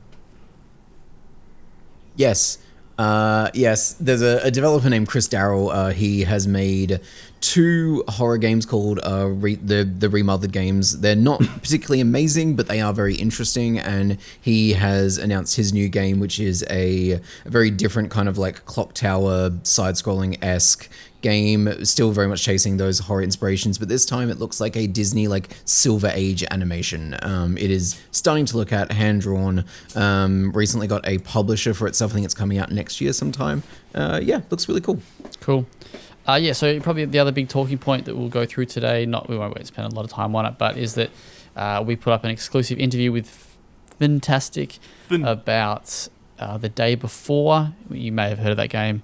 Yes. Uh, yes, there's a, a developer named Chris Darril. Uh, he has made two horror games called uh, re- the the remothered games. They're not particularly amazing, but they are very interesting. And he has announced his new game, which is a, a very different kind of like clock tower side scrolling esque game, still very much chasing those horror inspirations, but this time it looks like a Disney like Silver Age animation. Um, it is stunning to look at hand drawn. Um, recently got a publisher for itself. I think it's coming out next year sometime. Uh, yeah, looks really cool. Cool. Uh, yeah, so probably the other big talking point that we'll go through today, not we won't spend a lot of time on it, but is that uh, we put up an exclusive interview with Fntastic Fin- about uh, the day before. You may have heard of that game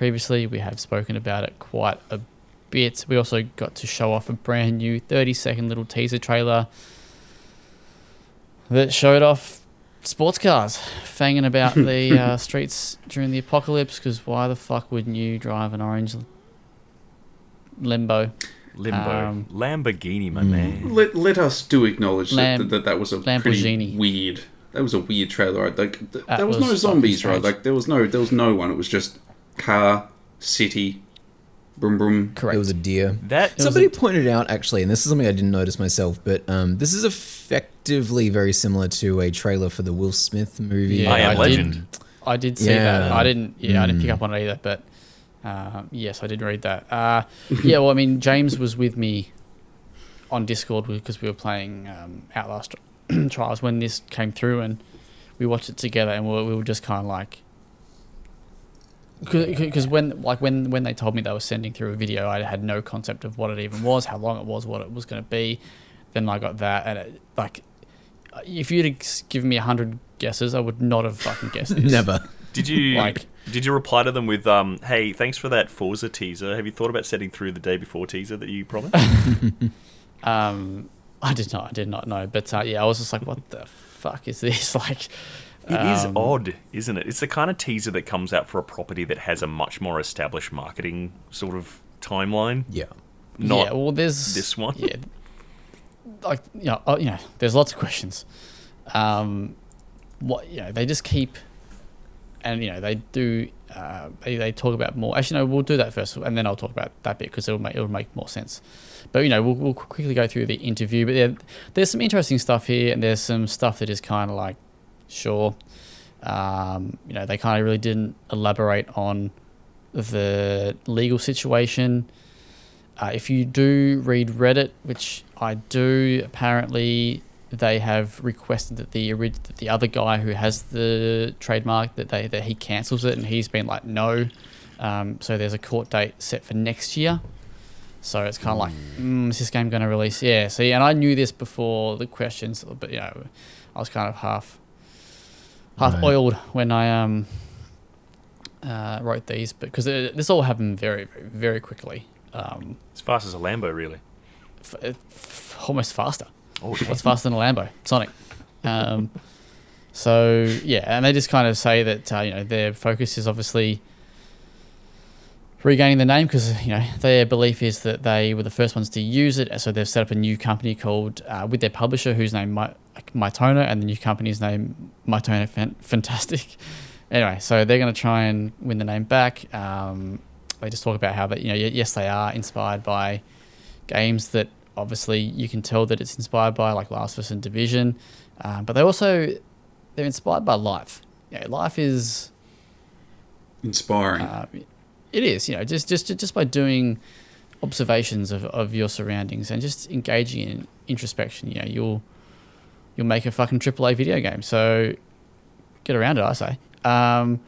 previously. We have spoken about it quite a bit. We also got to show off a brand new 30 second little teaser trailer that showed off sports cars fanging about the uh, streets during the apocalypse. Because why the fuck wouldn't you drive an orange limbo? Limbo. Um, Lamborghini, my mm. man. Let, let us do acknowledge Lam- that, that that was a Lamborghini. pretty weird. That was a weird trailer. Right? Like th- there was, was no zombies, right? Like there was no there was no one. It was just car, city, broom broom. Correct. It was a deer. That Somebody a- pointed out actually, and this is something I didn't notice myself, but um, this is effectively very similar to a trailer for the Will Smith movie. Yeah, I Am did- Legend. I did see Yeah. that. I didn't. Yeah, I didn't pick Mm. up on it either. But uh, yes, I did read that. Uh, yeah. Well, I mean, James was with me on Discord because we were playing um, Outlast Trials when this came through, and we watched it together, and we were, we were just kind of like. Because when like when when they told me they were sending through a video, I had no concept of what it even was, how long it was, what it was going to be. Then I got that, and it, like, if you'd have given me a hundred guesses, I would not have fucking guessed. This. Never. Did you Like- did you reply to them with um, "Hey, thanks for that Forza teaser. Have you thought about setting through the day before teaser that you promised?" Um, I did not. I did not know. But uh, yeah, I was just like, what the fuck is this? Like, It is um, odd, isn't it? It's the kind of teaser that comes out for a property that has a much more established marketing sort of timeline. Yeah. Not yeah, well, there's this one. Yeah, like you know, uh, you know, there's lots of questions. Um, what you know, they just keep, and you know, they do. Uh, they, they talk about more. Actually, no, we'll do that first, and then I'll talk about that bit because it'll make it'll make more sense. But you know, we'll, we'll quickly go through the interview. But there, there's some interesting stuff here, and there's some stuff that is kind of like, sure, um, you know, they kind of really didn't elaborate on the legal situation. Uh, if you do read Reddit, which I do, apparently they have requested that the that the other guy who has the trademark that they that he cancels it, and he's been like no. Um, so there's a court date set for next year. So it's kind of like, mm, is this game going to release? Yeah. See, and I knew this before the questions, but you know, I was kind of half half Right. oiled when I um uh, wrote these, but because this all happened very very very quickly. Um, as fast as a Lambo, really. f- f- almost faster. Oh, What's faster than a Lambo? Sonic. Um, so yeah, and they just kind of say that uh, you know their focus is obviously regaining the name because you know their belief is that they were the first ones to use it. So they've set up a new company called uh, with their publisher, whose name My, Mytona, and the new company's name Mytona Fan- Fntastic. Anyway, so they're going to try and win the name back. Um, they just talk about how that you know yes they are inspired by games that obviously you can tell that it's inspired by like Last of Us and Division, um, but they also they're inspired by life. Yeah, life is Inspiring. uh, it is you know just just just by doing observations of, of your surroundings and just engaging in introspection. You know you'll you'll make a fucking AAA video game. So get around it, I say. Um,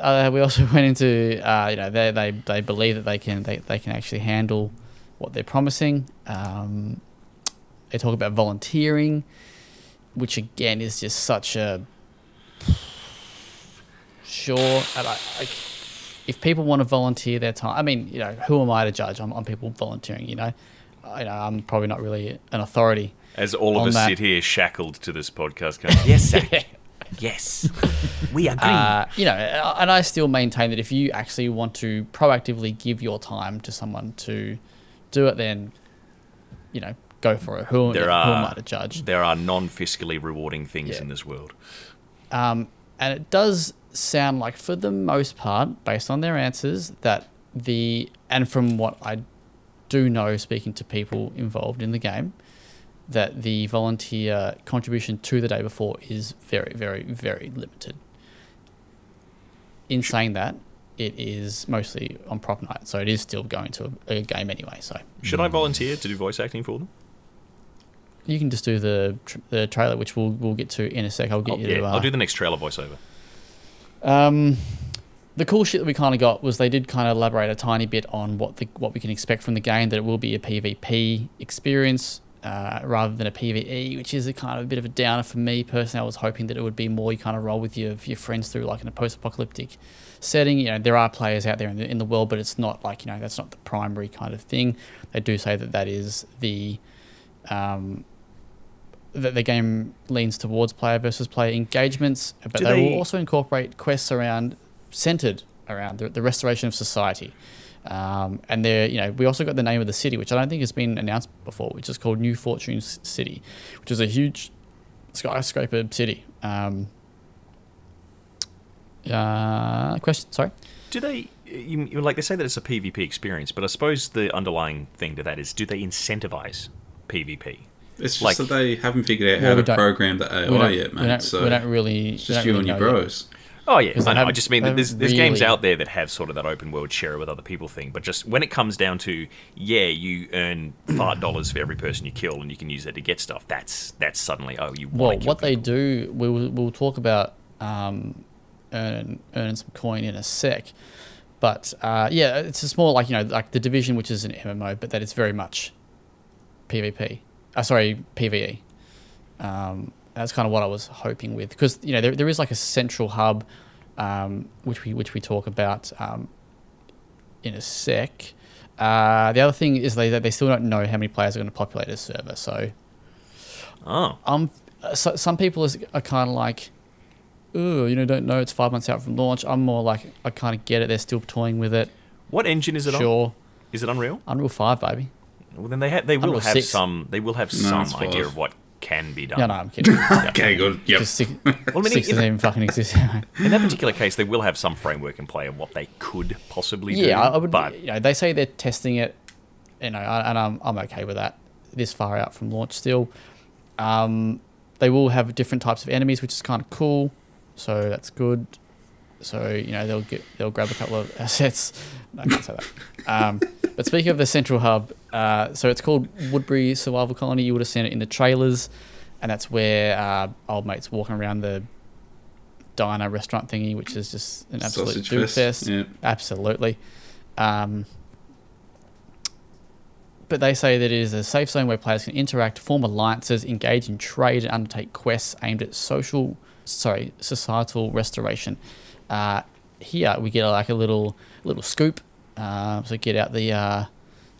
uh, we also went into uh, you know they, they they believe that they can they, they can actually handle what they're promising. Um, they talk about volunteering, which again is just such a sure. I, I, if people want to volunteer their time, I mean, you know, who am I to judge on, on people volunteering? You know, I, you know, I'm probably not really an authority. As all of us that- sit here shackled to this podcast, going, "Yes, Zach. yes, we agree." Uh, you know, and I still maintain that if you actually want to proactively give your time to someone to do it, then you know, go for it. Who, There who am are- I to judge? there are non-fiscally rewarding things Yeah. in this world. Um, and it does sound like, for the most part, based on their answers, that the and from what I do know, speaking to people involved in the game, that the volunteer contribution to the day before is very, very, very limited. In saying that, it is mostly on prop night, so it is still going to a, a game anyway. So Should I volunteer to do voice acting for them? you can just do the tr- the trailer, which we'll we'll get to in a sec. I'll get I'll, you yeah, to. Uh, I'll do the next trailer voiceover. Um, the cool shit that we kind of got was they did kind of elaborate a tiny bit on what the what we can expect from the game. That it will be a PvP experience uh, rather than a PVE, which is a kind of a bit of a downer for me personally. I was hoping that it would be more you kind of roll with your your friends through like in a post-apocalyptic setting. You know, there are players out there in the in the world, but it's not like you know that's not the primary kind of thing. They do say that that is the um, that the game leans towards player versus player engagements, but they, they- will also incorporate quests around centered around the, the restoration of society. Um, and there, you know, we also got the name of the city, which I don't think has been announced before, which is called New Fortune City, which is a huge skyscraper city. Um, uh, question, sorry. Do they? You, you- like they say that it's a PvP experience, but I suppose the underlying thing to that is, do they incentivize PvP? It's just Like- that they haven't figured out Well, how to program the AI don't, yet, we mate. don't, So we don't really. it's just you really and your know yet. bros. Oh yeah, I, know, I just mean that there's, there's games out there that have sort of that open world share with other people thing, but just when it comes down to yeah, you earn fart dollars for every person you kill, and you can use that to get stuff. That's that's suddenly oh you Well, want to what they do, we'll, we'll talk about um, earn, earning some coin in a sec. But uh, yeah, it's just more like, you know, like the Division, which is an MMO, but that it's very much PvP. Uh, sorry, PvE. Um, that's kind of what I was hoping with. Because, you know, there, there is like a central hub, um, which, we, which we talk about um, in a sec. Uh, the other thing is they, they still don't know how many players are going to populate a server. So Oh, um, so, some people is, are kind of like, oh, you know, don't know. It's five months out from launch. I'm more like, I kind of get it. They're still toying with it. what engine is it on? Sure, Is it Unreal? Unreal Five, baby. Well, then they ha- they will Unreal have 6. some they will have No, some idea of what can be done. No, no, I'm kidding. Okay, good. Yep. Just six, Well, I mean, six doesn't even fucking exist. In that particular case, they will have some framework in play of what they could possibly do. yeah, I, I would. But you know, they say they're testing it, you know, and I'm I'm okay with that. This far out from launch, still. Um, they will have different types of enemies, which is kind of cool. So that's good. So you know they'll get they'll grab a couple of assets. No, I can't say that. Um, but speaking of the central hub, uh, so it's called Woodbury Survival Colony. You would have seen it in the trailers, and that's where uh, old mates walking around the diner restaurant thingy, which is just an absolute Sausage food fest, fest. yeah. Absolutely. Um, but they say that it is a safe zone where players can interact, form alliances, engage in trade, and undertake quests aimed at social, sorry, societal restoration. Uh, here we get like a little little scoop. Uh, so get out the uh,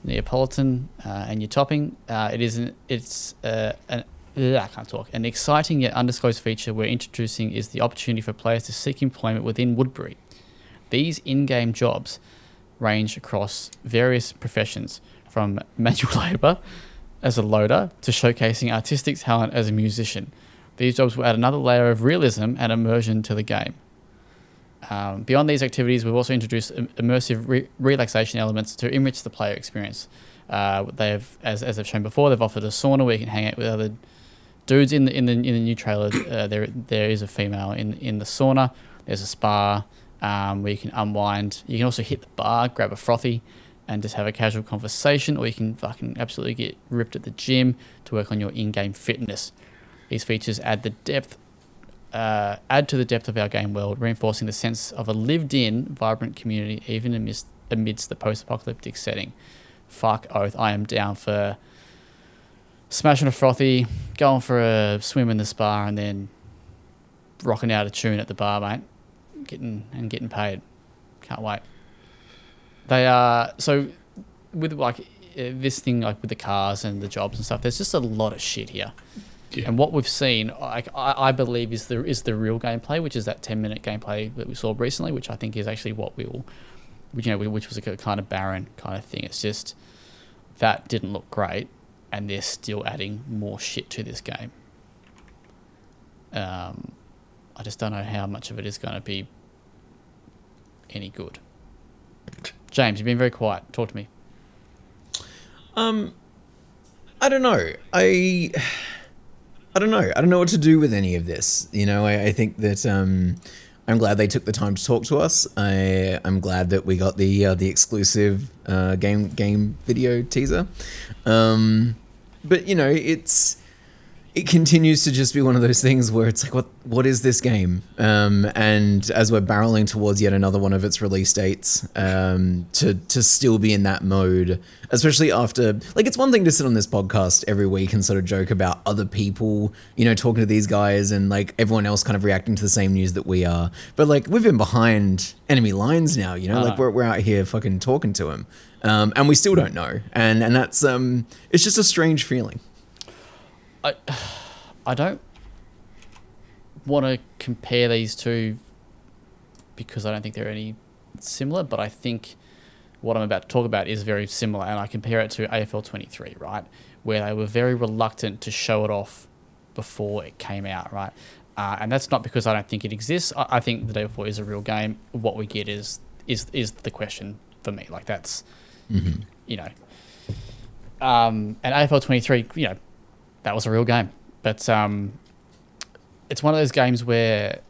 Neapolitan uh, and your topping. Uh, it is an, it's uh, an I can't talk. An exciting yet undisclosed feature we're introducing is the opportunity for players to seek employment within Woodbury. These in-game jobs range across various professions, from manual labour as a loader to showcasing artistic talent as a musician. These jobs will add another layer of realism and immersion to the game. Um, beyond these activities, we've also introduced immersive re- relaxation elements to enrich the player experience. Uh, they've, as, as I've shown before, they've offered a sauna where you can hang out with other dudes in the in the in the new trailer. Uh, there there is a female in in the sauna. There's a spa um, where you can unwind. You can also hit the bar, grab a frothy, and just have a casual conversation, or you can fucking absolutely get ripped at the gym to work on your in-game fitness. These features add the depth, uh, add to the depth of our game world, reinforcing the sense of a lived-in, vibrant community, even amidst amidst the post-apocalyptic setting. Fuck oath, I am down for smashing a frothy, going for a swim in the spa, and then rocking out a tune at the bar, mate. Getting and getting paid. Can't wait. They are so with like uh, this thing, like with the cars and the jobs and stuff. There's just a lot of shit here. Yeah. And what we've seen, I, I believe, is the is the real gameplay, which is that ten minute gameplay that we saw recently, which I think is actually what we will, which, you know, which was a kind of barren kind of thing. It's just that didn't look great, and they're still adding more shit to this game. Um, I just don't know how much of it is going to be any good. James, you've been very quiet. Talk to me. Um, I don't know. I I don't know. I don't know what to do with any of this. You know, I, I think that um, I'm glad they took the time to talk to us. I, I'm glad that we got the uh, the exclusive uh, game game video teaser. Um, but you know, it's it continues to just be one of those things where it's like, what what is this game? Um, and as we're barreling towards yet another one of its release dates, um, to to still be in that mode, especially after like it's one thing to sit on this podcast every week and sort of joke about other people, you know, talking to these guys and like everyone else kind of reacting to the same news that we are. But like we've been behind enemy lines now, you know, like we're we're out here fucking talking to him, um, and we still don't know, and and that's um, it's just a strange feeling. I, I don't want to compare these two because I don't think they're any similar, but I think what I'm about to talk about is very similar, and I compare it to AFL 23, right? Where they were very reluctant to show it off before it came out, right? Uh, and that's not because I don't think it exists. I, I think the day before is a real game. What we get is is is the question for me. Like that's you know, um, and AFL 23, you know, that was a real game. But um, it's one of those games where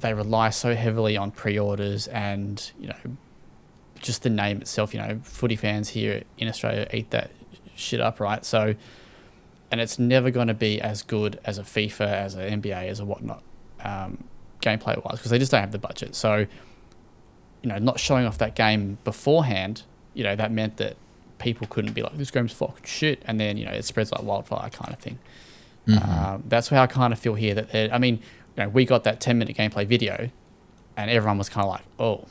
they rely so heavily on pre-orders and you know just the name itself. You know, footy fans here in Australia eat that shit up, right? So, and it's never going to be as good as a FIFA, as an NBA, as a whatnot, um, gameplay wise, because they just don't have the budget. So, you know, not showing off that game beforehand, you know, that meant that people couldn't be like, this game's fucking shit, and then you know it spreads like wildfire, kind of thing. Um, that's how I kind of feel here. That I mean, you know, we got that ten minute gameplay video, and everyone was kind of like, oh,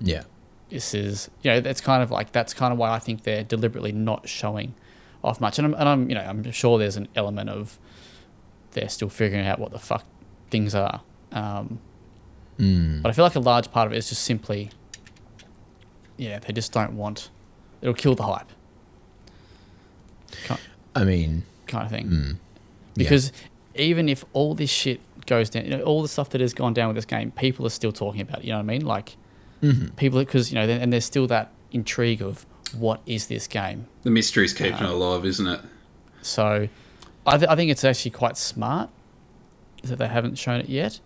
Yeah. this is you know that's kind of like that's kind of why I think they're deliberately not showing off much, and I'm, and I'm you know I'm sure there's an element of they're still figuring out what the fuck things are, um, Mm. but I feel like a large part of it is just simply, yeah, they just don't want it'll kill the hype, kind, I mean, kind of thing, mm, yeah. because even if all this shit goes down, you know, all the stuff that has gone down with this game, people are still talking about it. You know what I mean? Like Mhm. people because you know and there's still that intrigue of what is this game The mystery's keeping it alive, isn't it? so I, th- I think it's actually quite smart that they haven't shown it yet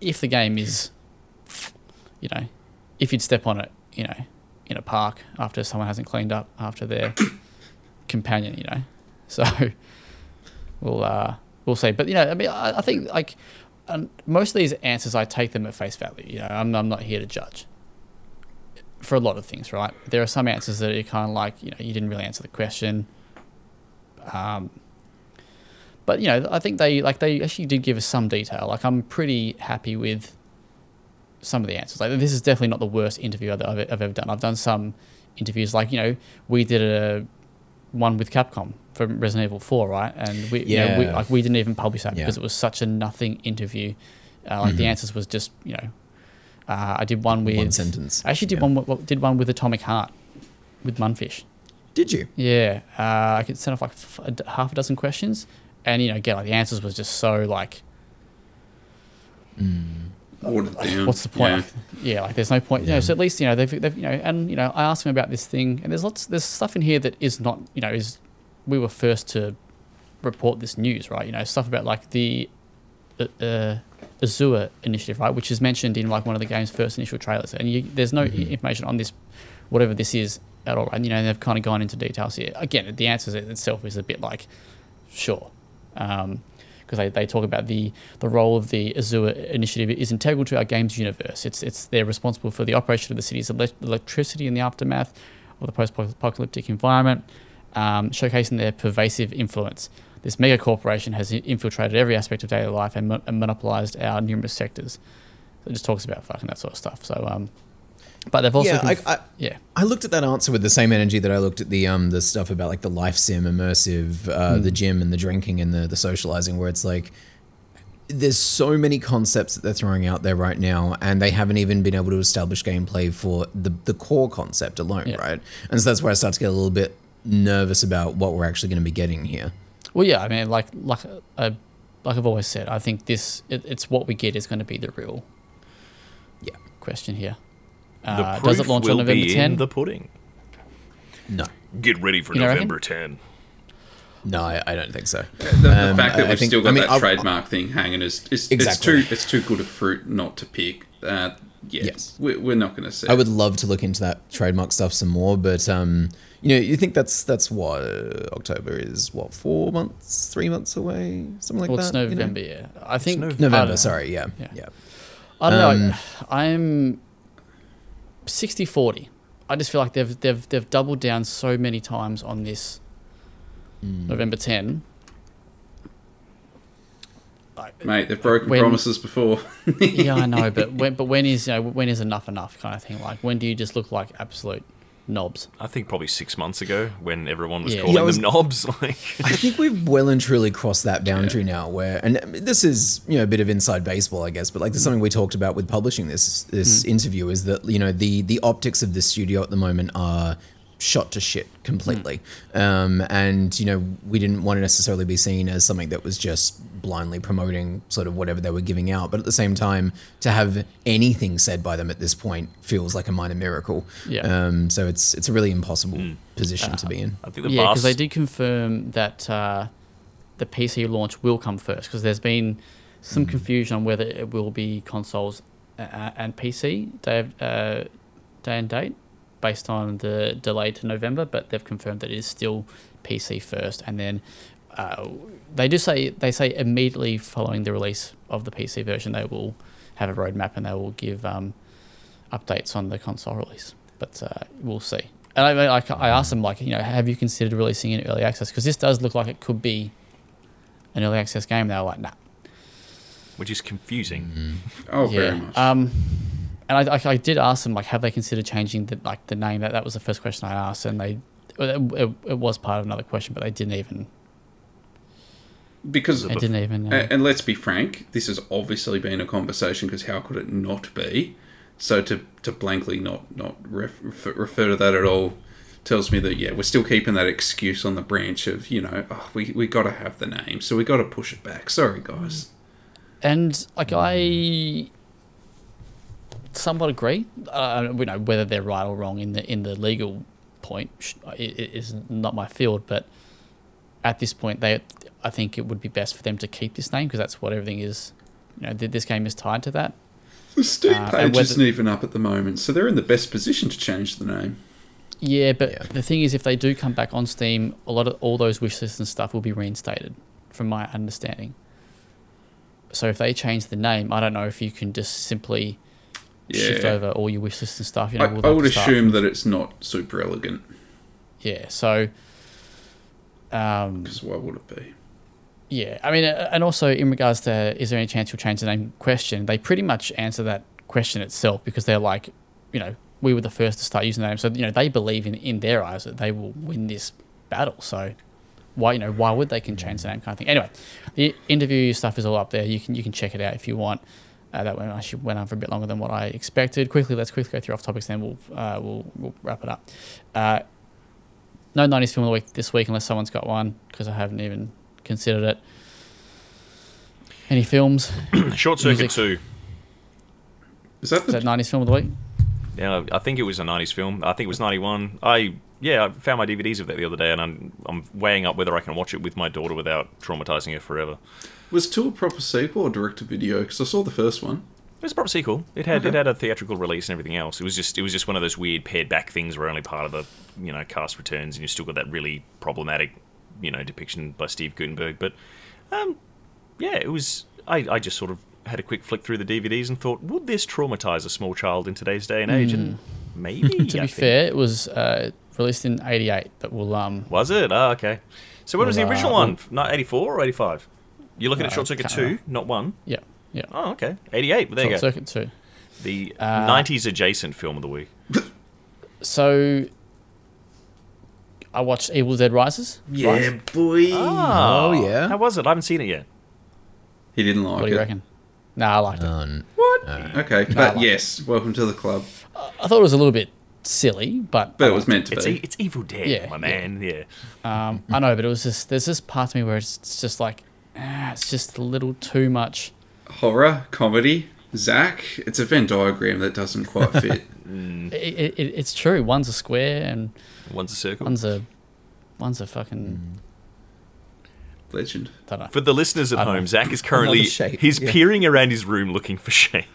if the game is you know if you'd step on it you know in a park after someone hasn't cleaned up after their companion you know? So we'll uh we'll see. But you know i mean i, I think like most of these answers i take them at face value you know? I'm, I'm not here to judge for a lot of things right? There are some answers that are kind of like you know you didn't really answer the question. Um, but you know, I think they like they actually did give us some detail. Like I'm pretty happy with some of the answers. Like this is definitely not the worst interview that I've, I've ever done. I've done some interviews like you know we did a one with Capcom for Resident Evil Four, right? And we you know, we, Yeah. like we didn't even publish that Yeah. because it was such a nothing interview. Uh, like the answers was just you know, uh, I did one with One sentence. I actually did Yeah. one did one with Atomic Heart with Mundfish. Did you? Yeah, uh, I could send off like f- a d- half a dozen questions, and you know, get like the answers was just so like, Watered down. what's the point? Yeah. Like, yeah, like there's no point. You know, so at least you know they've, they've you know, and you know, I asked them about this thing, and there's lots, there's stuff in here that is not, you know, is we were first to report this news, right? You know, stuff about like the uh, uh, Azure initiative, right, which is mentioned in like one of the game's first initial trailers, and you, there's no information on this, whatever this is at all, right? And, you know, they've kind of gone into details here. Again, the answer itself is a bit like, sure, because they, they talk about the the role of the Azure initiative is integral to our games universe. It's it's they're responsible for the operation of the city's elec electricity in the aftermath of the post-apocalyptic environment, um, showcasing their pervasive influence. This mega corporation has infiltrated every aspect of daily life and, mo- and monopolized our numerous sectors. So it just talks about fucking that sort of stuff. So, um, but they've also yeah, conf- I, yeah, I looked at that answer with the same energy that I looked at the um the stuff about like the life sim immersive, uh, the gym and the drinking and the the socializing, where it's like there's so many concepts that they're throwing out there right now, and they haven't even been able to establish gameplay for the the core concept alone, Yeah. right? And so that's where I start to get a little bit nervous about what we're actually going to be getting here. Well, yeah, I mean, like like uh, like I've always said, I think this it, it's what we get is going to be the real Yeah. question here. Uh, does it launch on November 10? the pudding. No. Get ready for you know November 10. No, I, I, don't think so. The, the um, fact that I, we've I think, still got I mean, that I, trademark I, thing hanging is, is exactly. it's too it's too good a fruit not to pick. Uh, yes, we're, not going to see. I would love to look into that trademark stuff some more, but um, you know, you think that's that's what October is what four months, three months away, something like well, that. It's November, you know? yeah. I think November. November sorry, yeah, yeah. yeah. I don't um, know. I'm 60 40. I just feel like they've they've they've doubled down so many times on this mm. November 10. Mate, they've broken when, promises before. yeah, I know, but when, but when is you know, when is enough enough kind of thing? Like when do you just look like absolute knobs? I think probably six months ago when everyone was Yeah. calling Yeah, was- them knobs. Like, I think we've well and truly crossed that boundary now. Where, and this is you know a bit of inside baseball, I guess, but like there's mm. something we talked about with publishing this this mm. interview is that you know the the optics of this studio at the moment are shot to shit completely, um, and you know we didn't want to necessarily be seen as something that was just blindly promoting sort of whatever they were giving out, but at the same time to have anything said by them at this point feels like a minor miracle. Yeah. Um, so it's it's a really impossible position to be in. I think the yeah, because they did confirm that uh, the PC launch will come first. Because there's been some confusion on whether it will be consoles uh, and PC day of, uh, day and date based on the delay to November, but they've confirmed that it is still PC first, and then. Uh, they do say they say immediately following the release of the PC version they will have a roadmap and they will give um, updates on the console release. But uh, we'll see. And I, I, I asked them like, you know, have you considered releasing in early access? Because this does look like it could be an early access game. They were like, nah. which is confusing. oh, yeah. very much. Um, and I, I, I did ask them like, have they considered changing the like the name? That that was the first question I asked, and they it, it, it was part of another question, but they didn't even because they didn't even. Uh, A- And let's be frank, this has obviously been a conversation because how could it not be? So to, to blankly not not ref, refer, refer to that at all tells me that yeah we're still keeping that excuse on the branch of you know oh, we we got to have the name so we got to push it back. Sorry guys. And like I somewhat agree. Uh, you know whether they're right or wrong in the in the legal point sh- i- i- is not my field, but at this point, they I think it would be best for them to keep this name because that's what everything is. You know, this game is tied to that. The Steam Uh, page whether- isn't even up at the moment, so they're in the best position to change the name. Yeah, but Yeah. the thing is, if they do come back on Steam, a lot of all those wish lists and stuff will be reinstated, from my understanding. So if they change the name, I don't know if you can just simply shift Yeah. over all your wish lists and stuff. You know, I, I would assume that it's not super elegant Yeah. So. Um, because why would it be? yeah, I mean, and also in regards to is there any chance you'll change the name question, they pretty much answer that question itself because they're like, you know, we were the first to start using the name, so you know they believe in in their eyes that they will win this battle. So why you know why would they can change the name kind of thing? Anyway, the interview stuff is all up there. You can you can check it out if you want. Uh, that went actually went on for a bit longer than what I expected. Quickly, let's quickly go through off topics, then we'll uh, we'll, we'll wrap it up. Uh, no 90s film of the week this week, unless someone's got one, because I haven't even considered it. Any films? Short Circuit Music. 2. Is that, the that 90s film of the week? Yeah, I think it was a 90s film. I think it was 91. I yeah, I found my DVDs of that the other day, and I'm I'm weighing up whether I can watch it with my daughter without traumatizing her forever. was two a proper sequel or direct to video? Because I saw the first one. It was a proper sequel. It had it had a theatrical release and everything else. It was just it was just one of those weird pared back things where only part of the you know cast returns, and you still got that really problematic you know depiction by Steve Guttenberg. But um, yeah, it was. I I just sort of had a quick flick through the DVDs and thought, would this traumatize a small child in today's day and age? And maybe. Hmm. To I be think. fair, it was uh, released in 88, but we'll. um. Was it? Oh, okay. So when was the Well, uh, original one? Not 84 or 85? You're looking at Uh, Short Circuit 2, remember. not 1. Yeah, yeah. Oh, okay. 88. But there you Short go. Circuit 2. The Uh, 90s adjacent film of the week. So. I watched Evil Dead Rises. Yeah, boy. Oh, yeah? How was it? I haven't seen it yet. He didn't like it. What do you it. reckon? Nah, I liked it. Um, What? Uh, okay, No, but like- yes, welcome to the club. I thought it was a little bit silly, but. But it was meant to It's, be. e- it's Evil Dead, Yeah, my man. Yeah. Um, I know, but it was just there's this part of me where it's, it's just like ah, it's just a little too much. Horror, comedy, Zach. It's a Venn diagram that doesn't quite fit. It, it, it, it's true. One's a square and One's a circle. one's a one's a fucking Legend. Don't know. For the listeners at home, know. Zach is currently shape, he's yeah. peering around his room looking for shapes.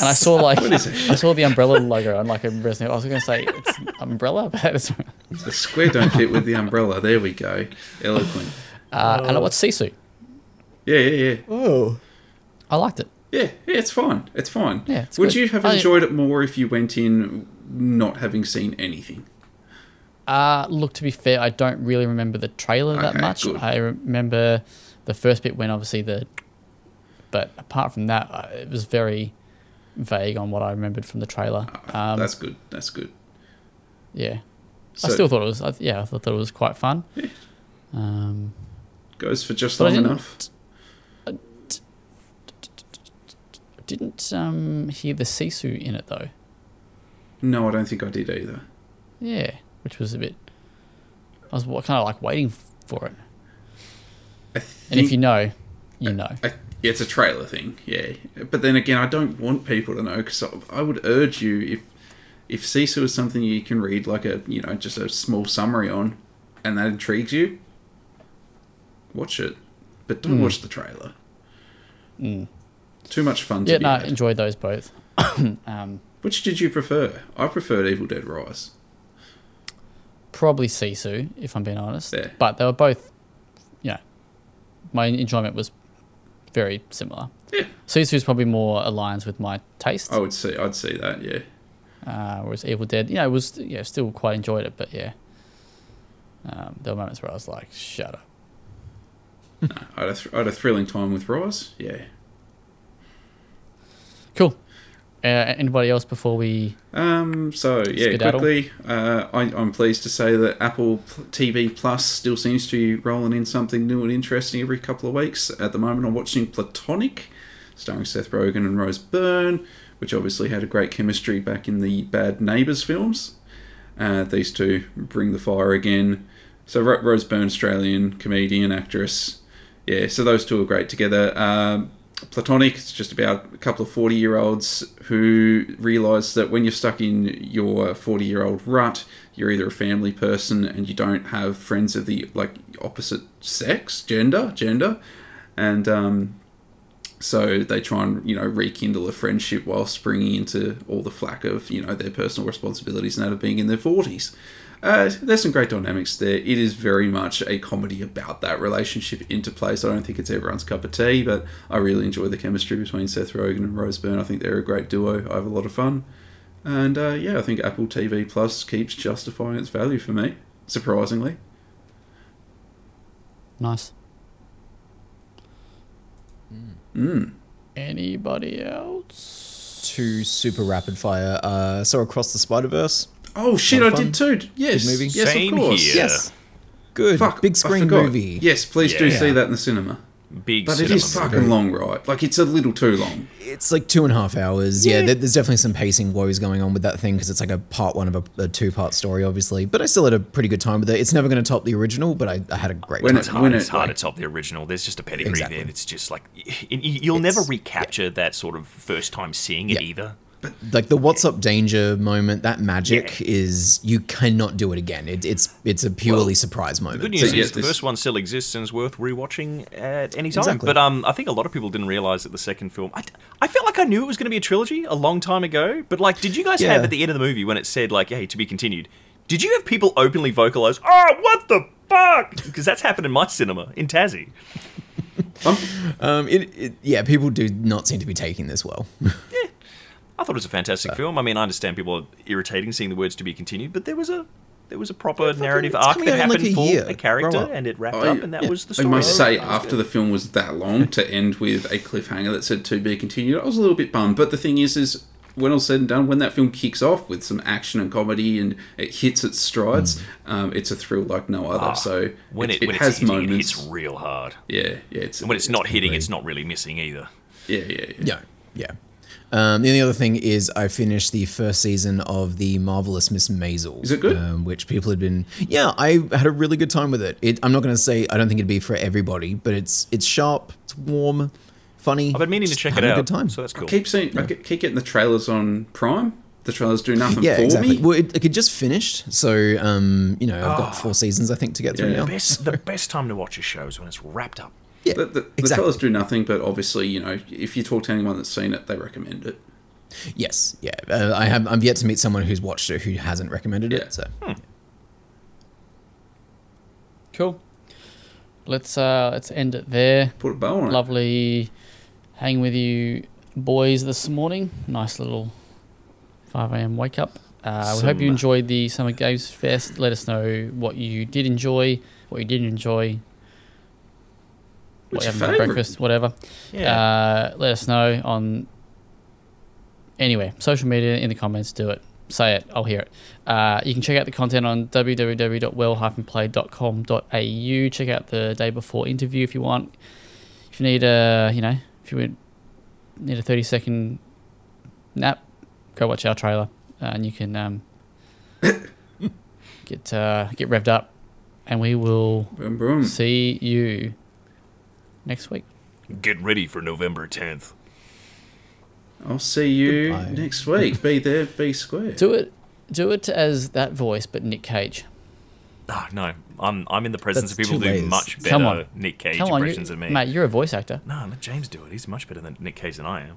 And I saw like I saw the umbrella logo on like a Resident. I was going to say it's umbrella, but it's, The square don't fit with the umbrella. There we go. Eloquent. uh, and I watched Sisu. Yeah, yeah, yeah. Oh. I liked it. Yeah, yeah, it's fine. It's fine. Yeah, it's Would good. you have I- enjoyed it more if you went in not having seen anything? Uh, look, to be fair, I don't really remember the trailer that Okay, much. good. I remember the first bit when obviously the, but apart from that, uh, it was very vague on what I remembered from the trailer. Um, That's good. That's good. yeah, So I still thought it was. Yeah, I thought it was quite fun. Yeah. Um, goes for just I long didn't- didn't um, hear the Sisu in it though. No, I don't think I did either. Yeah, which was a bit. I was kind of like waiting for it. I And if you know, you know. I, yeah, it's a trailer thing, yeah. But then again, I don't want people to know because I, I would urge you if if Sisu is something you can read like a you know just a small summary on, and that intrigues you, watch it, but don't Mm. watch the trailer. Mm. Too much fun to Yeah, be no, had. enjoyed those both. um, Which did you prefer? I preferred Evil Dead Rise. Probably Sisu, if I'm being honest. Yeah. But they were both, you know, my enjoyment was very similar. Yeah. Sisu is probably more aligns with my taste, I would see. I'd see that. Yeah. uh, whereas Evil Dead, you know, was yeah, still quite enjoyed it, but yeah. Um, there were moments where I was like, "Shut up." I had a, th- I had a thrilling time with Rise. Yeah. Cool. Uh, anybody else before we? Um, so yeah, quickly, uh, I, I'm pleased to say that Apple TV Plus still seems to be rolling in something new and interesting every couple of weeks. At the moment, I'm watching Platonic, starring Seth Rogen and Rose Byrne, which obviously had a great chemistry back in the Bad Neighbours films. Uh, these two bring the fire again. So Rose Byrne, Australian comedian, actress. Yeah, so those two are great together. Um, Platonic, it's just about a couple of 40 year olds who realise that when you're stuck in your 40 year old rut, you're either a family person and you don't have friends of the like opposite sex, gender, gender. And um, so they try and, you know, rekindle a friendship while springing into all the flack of, you know, their personal responsibilities and that of being in their 40s. Uh, there's some great dynamics there. It is very much a comedy about that relationship interplay. So I don't think it's everyone's cup of tea, but I really enjoy the chemistry between Seth Rogen and Rose Byrne. I think they're a great duo. I have a lot of fun, and uh, yeah, I think Apple TV Plus keeps justifying its value for me. Surprisingly, Nice. mm. Anybody else? Two super rapid fire. Uh, so across the Spider Verse. Oh shit! I did too. Yes, movie. yes, Same of course. here. Yes. Good. Fuck, Big I screen forgot. movie. Yes, please do Yeah. see that in the cinema. Big But cinema it is movie. fucking long, right? Like it's a little too long. It's like two and a half hours. Yeah, there- there's definitely some pacing woes going on with that thing because it's like a part one of a, a two part story, obviously. But I still had a pretty good time with it. It's never going to top the original, but I, I had a great When time. It's it- hard, when it's it, hard like- to top the original. There's just a pedigree Exactly. there. It's just like y- y- you'll never It's- recapture that sort of first time seeing it Yeah. either. Like the "What's Up Danger" moment, that magic Yeah. is you cannot do it again. It, it's it's a purely Well, surprise The moment. good news So, is yeah, the this- first one still exists and is worth rewatching at any time. Exactly. But um, I think a lot of people didn't realize that the second film. I, I felt like I knew it was going to be a trilogy a long time ago. But like, did you guys have at the end of the movie when it said like, "Hey, to be continued"? Did you have people openly vocalize, "Oh, what the fuck"? Because that's happened in my cinema in Tassie. Um, it, it yeah, people do not seem to be taking this well. I thought it was a fantastic film. I mean, I understand people are irritating seeing the words "to be continued," but there was a there was a proper narrative arc that out in, like, happened a for year. a character, Grow and it wrapped I- up, and that yeah. was the story. I must say, after good. the film was that long, to end with a cliffhanger that said "to be continued," I was a little bit bummed. But the thing is, is when all said and done, when that film kicks off with some action and comedy and it hits its strides, um, it's a thrill like no other. Ah, so when it, it, when has it's hitting, moments. it hits real hard. yeah, yeah. It's And when it's not hitting, Agreed. it's not really missing either. yeah, yeah, yeah. Yeah, yeah. Um, the only other thing is I finished the first season of the marvelous Miss Maisel. Is it good? Um, which people had been. Yeah, I had a really good time with it. it I'm not going to say I don't think it'd be for everybody, but it's it's sharp, it's warm, funny. I've been meaning to check it having out. A good time. So that's cool. Keep seeing, I ke- keep getting the trailers on Prime, the trailers do nothing Yeah, for exactly. me. Well, it, like, it just finished, so um, you know, I've got Ah. four seasons I think to get through Yeah. now. Best, the best time to watch a show is when it's wrapped up. Yeah, The, the, the exactly. trailers do nothing, but obviously, you know, if you talk to anyone that's seen it, they recommend it. Yes, yeah. Uh, I have. I'm yet to meet someone who's watched it who hasn't recommended Yeah. it. So Cool. Let's uh let's end it there. Put a bow on it. Lovely hanging with you boys this morning. Nice little 5 a.m. wake up. Uh, we hope you enjoyed the Summer Games Fest. Let us know what you did enjoy, what you didn't enjoy, what What's favourite? breakfast, whatever. Yeah. Uh, let us know on anyway social media in the comments. Do it. Say it. I'll hear it. Uh, you can check out the content on www.wellplayed.com.au. Check out the day before interview if you want. If you need a, you know, if you need a thirty second nap, go watch our trailer, uh, and you can um, get uh, get revved up, and we will Boom, boom. see you next week. Get ready for November 10th. I'll see you Goodbye. next week. Be there, be square. Do it. Do it as that voice, but Nick Cage. Oh, no, I'm I'm in the presence That's of people who do ways. much better Come on. Nick Cage Come on, you, impressions than me. mate. You're a voice actor. No, let James do it. He's much better than Nick Cage than I am.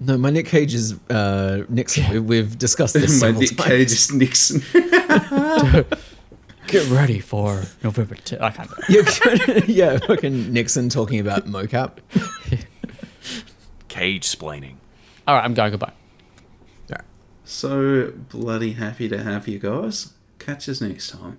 no, my Nick Cage is uh, Nixon. We- We've discussed this My several Nick times. Cage is Nixon. Get ready for November. 10th. I can't. Yeah, yeah, fucking Nixon talking about mocap. Cage splaining. All right, I'm going. Goodbye. so bloody happy to have you guys. Catch us next time.